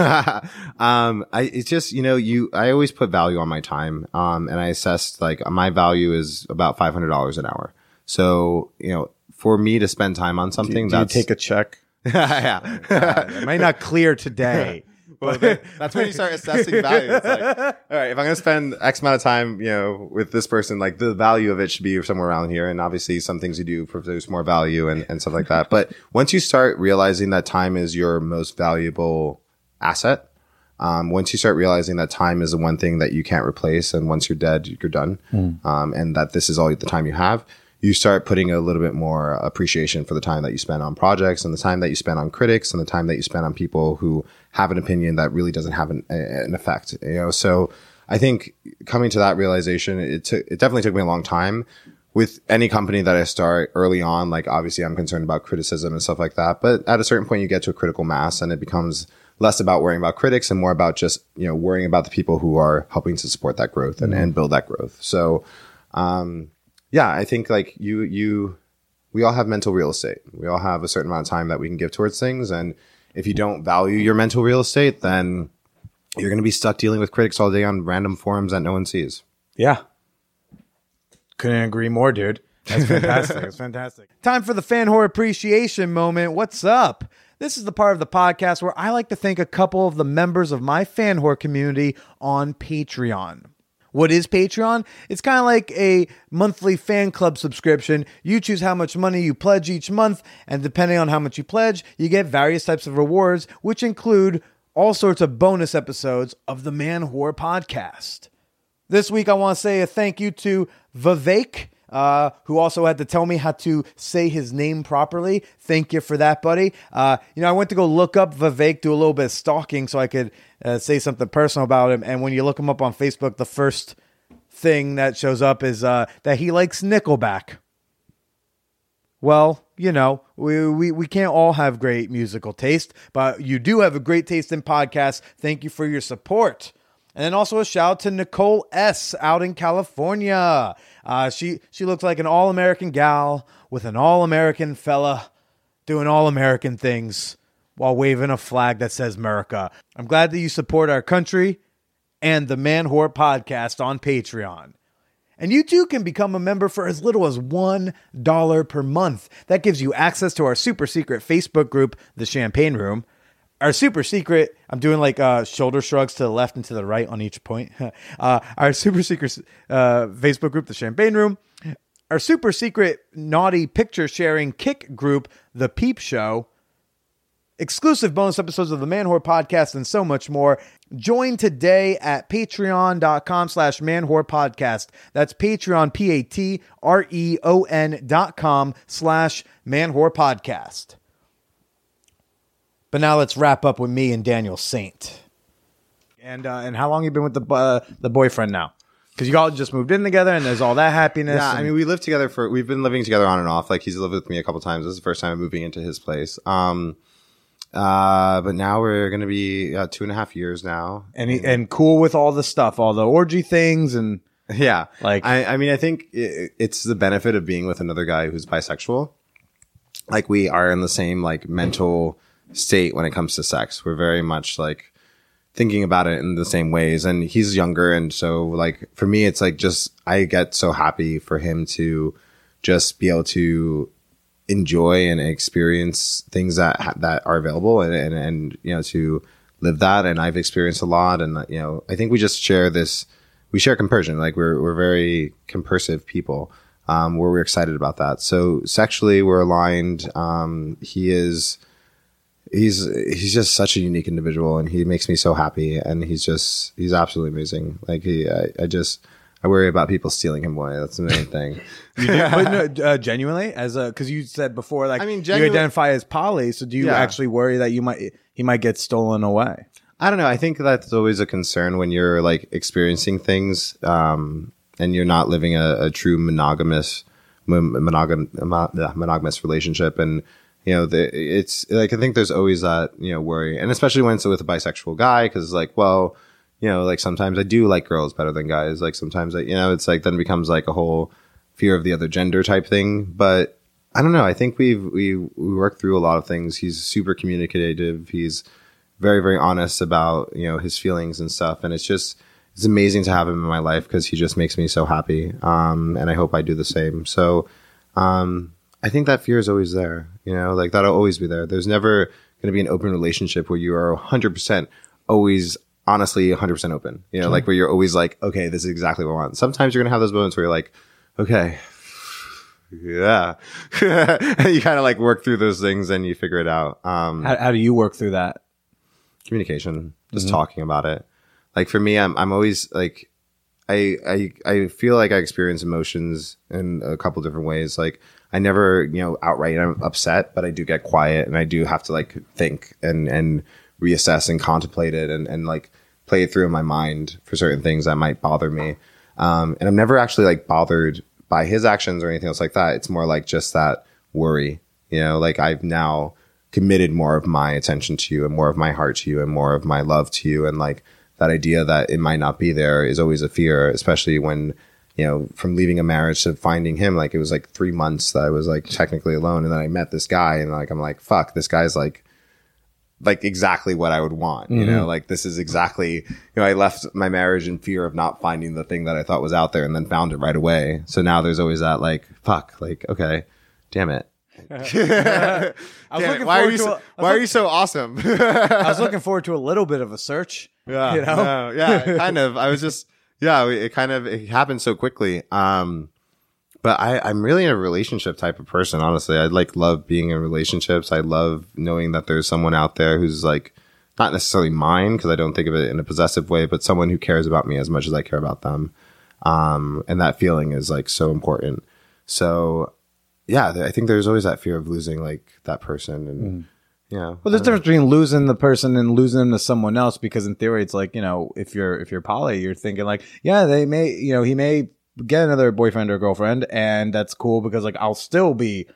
um, I it's just you know you I always put value on my time. Um, and I assessed like my value is about five hundred dollars an hour. So you know, for me to spend time on something, do you that's take a check? [laughs] yeah. It might not clear today. [laughs] Well, [laughs] that's when you start assessing value. It's like, [laughs] all right, if I'm going to spend X amount of time, you know, with this person, like the value of it should be somewhere around here. And obviously some things you do produce more value and, and stuff like that. But once you start realizing that time is your most valuable asset, um, once you start realizing that time is the one thing that you can't replace, and once you're dead, you're done, um, and that this is all the time you have, you start putting a little bit more appreciation for the time that you spend on projects and the time that you spend on critics and the time that you spend on people who have an opinion that really doesn't have an, an effect. You know, so I think coming to that realization, it took it definitely took me a long time. With any company that I start early on, like obviously I'm concerned about criticism and stuff like that. But at a certain point, you get to a critical mass, and it becomes less about worrying about critics and more about just you know worrying about the people who are helping to support that growth and, and build that growth. So, um, yeah, I think like you you we all have mental real estate. We all have a certain amount of time that we can give towards things, and if you don't value your mental real estate, then you're going to be stuck dealing with critics all day on random forums that no one sees. Yeah. Couldn't agree more, dude. That's fantastic. That's fantastic. [laughs] Time for the fan whore appreciation moment. What's up? This is the part of the podcast where I like to thank a couple of the members of my fan whore community on Patreon. What is Patreon? It's kind of like a monthly fan club subscription. You choose how much money you pledge each month, and depending on how much you pledge, you get various types of rewards, which include all sorts of bonus episodes of the Man Whore podcast. This week, I want to say a thank you to Vivek, uh, who also had to tell me how to say his name properly. Thank you for that, buddy. Uh, you know, I went to go look up Vivek, do a little bit of stalking so I could uh, say something personal about him. And when you look him up on Facebook, the first thing that shows up is uh, that he likes Nickelback. Well, you know, we, we, we can't all have great musical taste, but you do have a great taste in podcasts. Thank you for your support. And then also a shout out to Nicole S out in California. Uh, she she looks like an all American gal with an all American fella doing all American things while waving a flag that says America. I'm glad that you support our country and the Man Whore podcast on Patreon. And you too can become a member for as little as $1 per month. That gives you access to our super secret Facebook group, The Champagne Room. Our super secret, I'm doing like uh, shoulder shrugs to the left and to the right on each point. [laughs] uh, our super secret uh, Facebook group, The Champagne Room. Our super secret naughty picture sharing Kik group, The Peep Show exclusive bonus episodes of the Man Whore podcast, and so much more. Join today at patreon.com slash man whore podcast. That's Patreon, P A T R E O N dot com slash man whore podcast. But now let's wrap up with me and Daniel Saynt. And uh, and how long you been with the uh, the boyfriend now? Because you all just moved in together, and there's all that happiness. Yeah, and- I mean, we lived together for we've been living together on and off. Like he's lived with me a couple times. This is the first time I'm moving into his place. Um, uh, but now we're gonna be uh, two and a half years now. and he, and cool with all the stuff, all the orgy things, and [laughs] Yeah, Like- I, I mean, I think it, it's the benefit of being with another guy who's bisexual. Like we are in the same like mental state when it comes to sex. We're very much like thinking about it in the same ways. And he's younger, and so like for me, it's like just I get so happy for him to just be able to enjoy and experience things that that are available and, and and you know to live that and I've experienced a lot and you know I think we just share this we share compersion like we're we're very compersive people um where we're excited about that so sexually we're aligned um he is he's he's just such a unique individual and he makes me so happy and he's just he's absolutely amazing like he I, I just I worry about people stealing him away that's the main [laughs] thing but no, [laughs] uh, genuinely, as a because you said before, like I mean, you identify as poly. So do you Yeah. actually worry that you might he might get stolen away? I don't know. I think that's always a concern when you're like experiencing things, um, and you're not living a, a true monogamous, mon- monogam, mo- monogamous relationship. And you know, the, it's like I think there's always that you know worry, and especially when it's with a bisexual guy, because it's like, well, you know, like sometimes I do like girls better than guys. Like sometimes I, you know, it's like then becomes like a whole fear of the other gender type thing. But I don't know. I think we've we we worked through a lot of things. He's super communicative. He's very very honest about you know his feelings and stuff and it's just it's amazing to have him in my life because he just makes me so happy um and i hope i do the same so um i think that fear is always there you know like that'll always be there there's never going to be an open relationship where you are 100% always honestly 100% open you know like where you're always like okay this is exactly what i want sometimes you're going to have those moments where you're like okay yeah [laughs] you kind of like work through those things and you figure it out um How, how do you work through that? communication just talking about it. Like for me, I'm I'm always like I I I feel like I experience emotions in a couple different ways. Like I never, you know, outright I'm upset, but I do get quiet and I do have to like think and and reassess and contemplate it and and like play it through in my mind for certain things that might bother me. Um, and I'm never actually like bothered by his actions or anything else like that. It's more like just that worry, you know, like I've now committed more of my attention to you and more of my heart to you and more of my love to you. And like that idea that it might not be there is always a fear, especially when, you know, from leaving a marriage to finding him, like it was like three months that I was like technically alone. And then I met this guy and like, I'm like, fuck, this guy's like, like exactly what I would want, you know, mm-hmm. like this is exactly, you know, I left my marriage in fear of not finding the thing that I thought was out there and then found it right away. So now there's always that like, fuck, like, okay, damn it. [laughs] I was [laughs] Damn it. Why are you so, a- I was why are you so awesome? I was [laughs] looking forward to a little bit of a search. Yeah, you know. no, yeah, kind of. I was just, yeah, it kind of it happened so quickly. Um, but I, I'm really a relationship type of person. Honestly, I like love being in relationships. I love knowing that there's someone out there who's like not necessarily mine because I don't think of it in a possessive way, but someone who cares about me as much as I care about them. Um, and that feeling is like so important. So, yeah, I think there's always that fear of losing like that person, and yeah, Well, there's a difference between losing the person and losing them to someone else because in theory, it's like you know, if you're if you're poly, you're thinking like, yeah, they may, you know, he may get another boyfriend or girlfriend, and that's cool because like I'll still be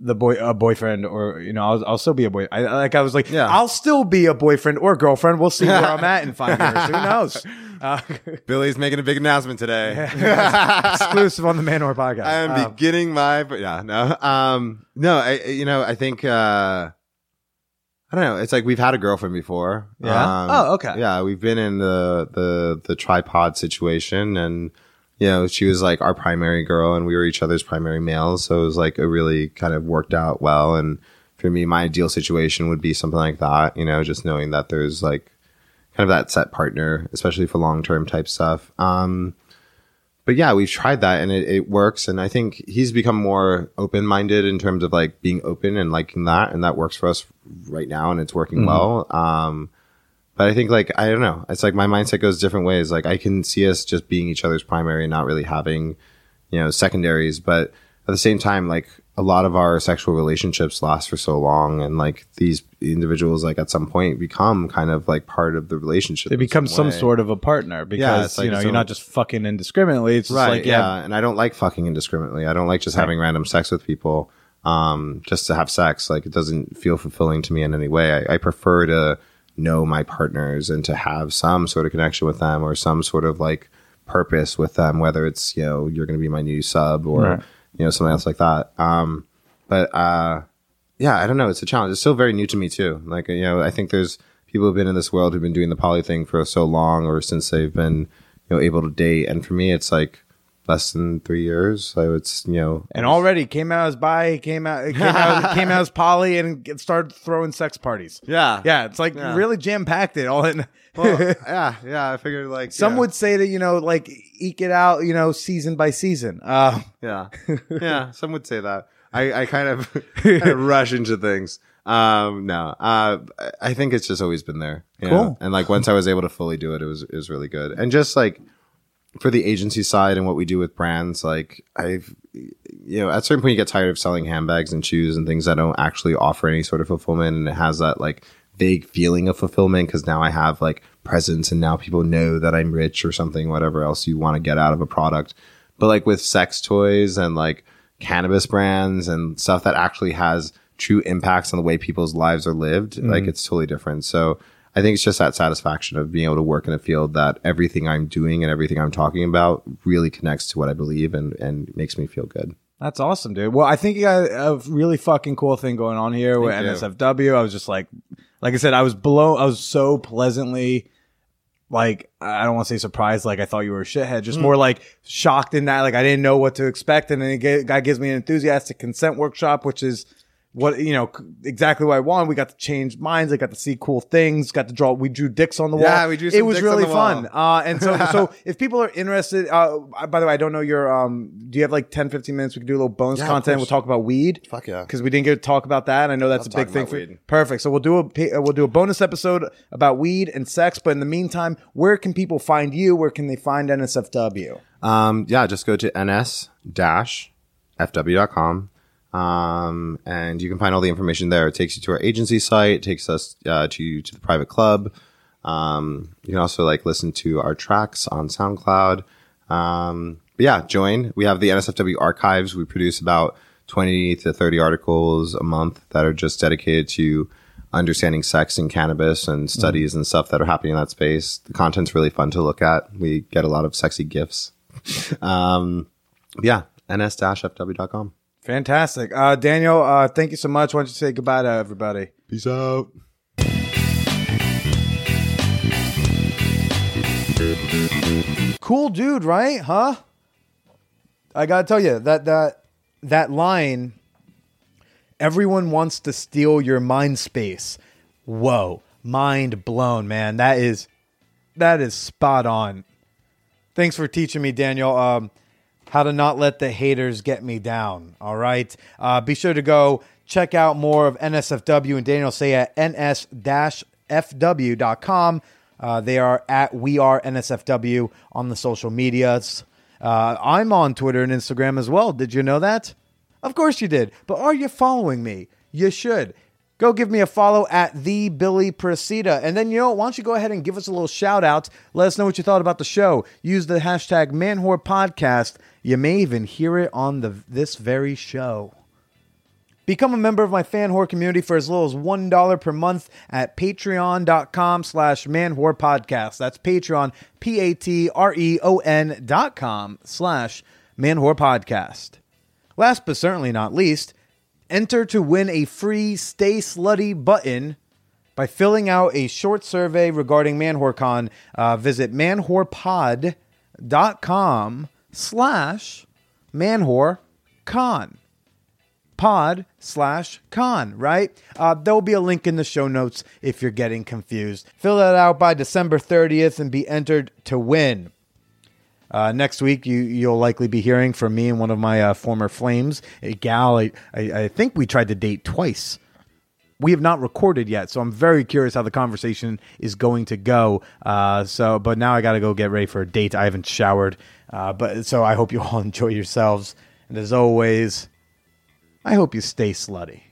the boy a boyfriend or you know I'll, I'll still be a boy. I like I was like, Yeah. I'll still be a boyfriend or girlfriend. We'll see where I'm at in five years. Who [laughs] knows? Uh, [laughs] Billy's making a big announcement today. [laughs] exclusive on the Manwhore podcast. I am Um, beginning my, but yeah, no, um, no, I- you know, I think, uh, I don't know. It's like we've had a girlfriend before. Yeah? Um, Oh, okay. Yeah, we've been in the the the tripod situation, and you know, she was like our primary girl, and we were each other's primary males. So it was like it really kind of worked out well. And for me, my ideal situation would be something like that. You know, just knowing that there's like kind of that set partner, especially for long term type stuff. Um, but yeah, we've tried that and it, it works. And I think he's become more open minded in terms of like being open and liking that. And that works for us right now and it's working well. Um, but I think like, I don't know. It's like my mindset goes different ways. Like I can see us just being each other's primary and not really having, you know, secondaries. But at the same time, like a lot of our sexual relationships last for so long. And like these individuals, like at some point become kind of like part of the relationship. they become some way. sort of a partner because it's like you know its you're not just fucking indiscriminately. It's just right like yeah. yeah, and i don't like fucking indiscriminately i don't like just having random sex with people um just to have sex like it doesn't feel fulfilling to me in any way i, I prefer to know my partners and to have some sort of connection with them or some sort of like purpose with them whether it's you know you're going to be my new sub or Right. You know something else like that um but uh yeah, I don't know. It's a challenge. It's still very new to me too. Like, you know, I think there's people who've been in this world who've been doing the poly thing for so long or since they've been, you know, able to date. And for me, it's like less than three years. So it's, you know, and already came out as bi, came out, came out, [laughs] came out as poly, and started throwing sex parties. yeah. Yeah, it's like Yeah. really jam packed it all in. Well, [laughs] yeah. Yeah. I figured like Some yeah, would say that you know, like eke it out, you know, season by season. Uh, Yeah. [laughs] Yeah. Some would say that. I, I kind of, [laughs] kind of rush into things. Um, no, uh, I think it's just always been there. Cool. And like once I was able to fully do it, it was, it was really good. And just like for the agency side and what we do with brands, like I've, you know, at a certain point you get tired of selling handbags and shoes and things that don't actually offer any sort of fulfillment. And it has that like vague feeling of fulfillment because now I have like presence and now people know that I'm rich or something, whatever else you want to get out of a product. But like with sex toys and like cannabis brands and stuff that actually has true impacts on the way people's lives are lived, like mm-hmm. it's totally different. So I think it's just that satisfaction of being able to work in a field that everything I'm doing and everything I'm talking about really connects to what I believe and, and makes me feel good. That's awesome, dude. Well, I think you got a really fucking cool thing going on here with you. NSFW. I was just like, like I said, I was blown. I was so pleasantly, like, I don't want to say surprised. Like I thought you were a shithead. Just hmm. more like shocked in that, like I didn't know what to expect. And then the guy gives me an enthusiastic consent workshop, which is what you know exactly what I want. We got to change minds. I got to see cool things. Got to draw. We drew dicks on the wall. Yeah, we drew It was really fun. Uh, and so so [laughs] if people are interested, uh, by the way, I don't know your um. Do you have like 10, 15 minutes? We can do a little bonus Yeah, content. We'll talk about weed. Fuck yeah. because we didn't get to talk about that. And I know that's Love a big thing for weed. Perfect. So we'll do a uh, we'll do a bonus episode about weed and sex. But in the meantime, where can people find you? Where can they find NSFW? Um, yeah, just go to ns-fw.com. Um, and you can find all the information there. It takes you to our agency site, it takes us uh, to to the private club. Um, you can also like listen to our tracks on SoundCloud. Um, yeah, join. We have the NSFW archives. We produce about 20 to 30 articles a month that are just dedicated to understanding sex and cannabis and studies and stuff that are happening in that space. The content's really fun to look at. We get a lot of sexy gifts. [laughs] um, yeah, ns-fw.com. Fantastic, uh, Daniel. Uh, thank you so much. Why don't you say goodbye to everybody? Peace out. Cool dude, right? Huh? I gotta tell you that that that line. Everyone wants to steal your mind space. Whoa, mind blown, man. That is that is spot on. Thanks for teaching me, Daniel. Um, how to not let the haters get me down. All right. Uh, be sure to go check out more of NSFW and Daniel Saynt at ns-fw.com. Uh, they are at We Are NSFW on the social medias. Uh, I'm on Twitter and Instagram as well. Did you know that? Of course you did. But are you following me? You should. Go give me a follow at the Billy Procida. And then, you know, why don't you go ahead and give us a little shout out? Let us know what you thought about the show. Use the hashtag Manwhore Podcast. You may even hear it on the this very show. Become a member of my fan whore community for as little as $1 per month at patreon.com slash manwhore podcast. That's Patreon, P-A-T-R-E-O-N dot com slash manwhore podcast. Last but certainly not least, enter to win a free Stay Slutty button by filling out a short survey regarding ManwhoreCon. Uh, visit manwhorepod.com slash manwhorecon pod slash con, right? Uh, there will be a link in the show notes if you're getting confused. Fill that out by December 30th and be entered to win. Uh, next week, you you'll likely be hearing from me and one of my uh, former flames, a gal. I, I, I think we tried to date twice. We have not recorded yet, so I'm very curious how the conversation is going to go. Uh, so, but now I got to go get ready for a date. I haven't showered, uh, but so I hope you all [laughs] enjoy yourselves. And as always, I hope you stay slutty.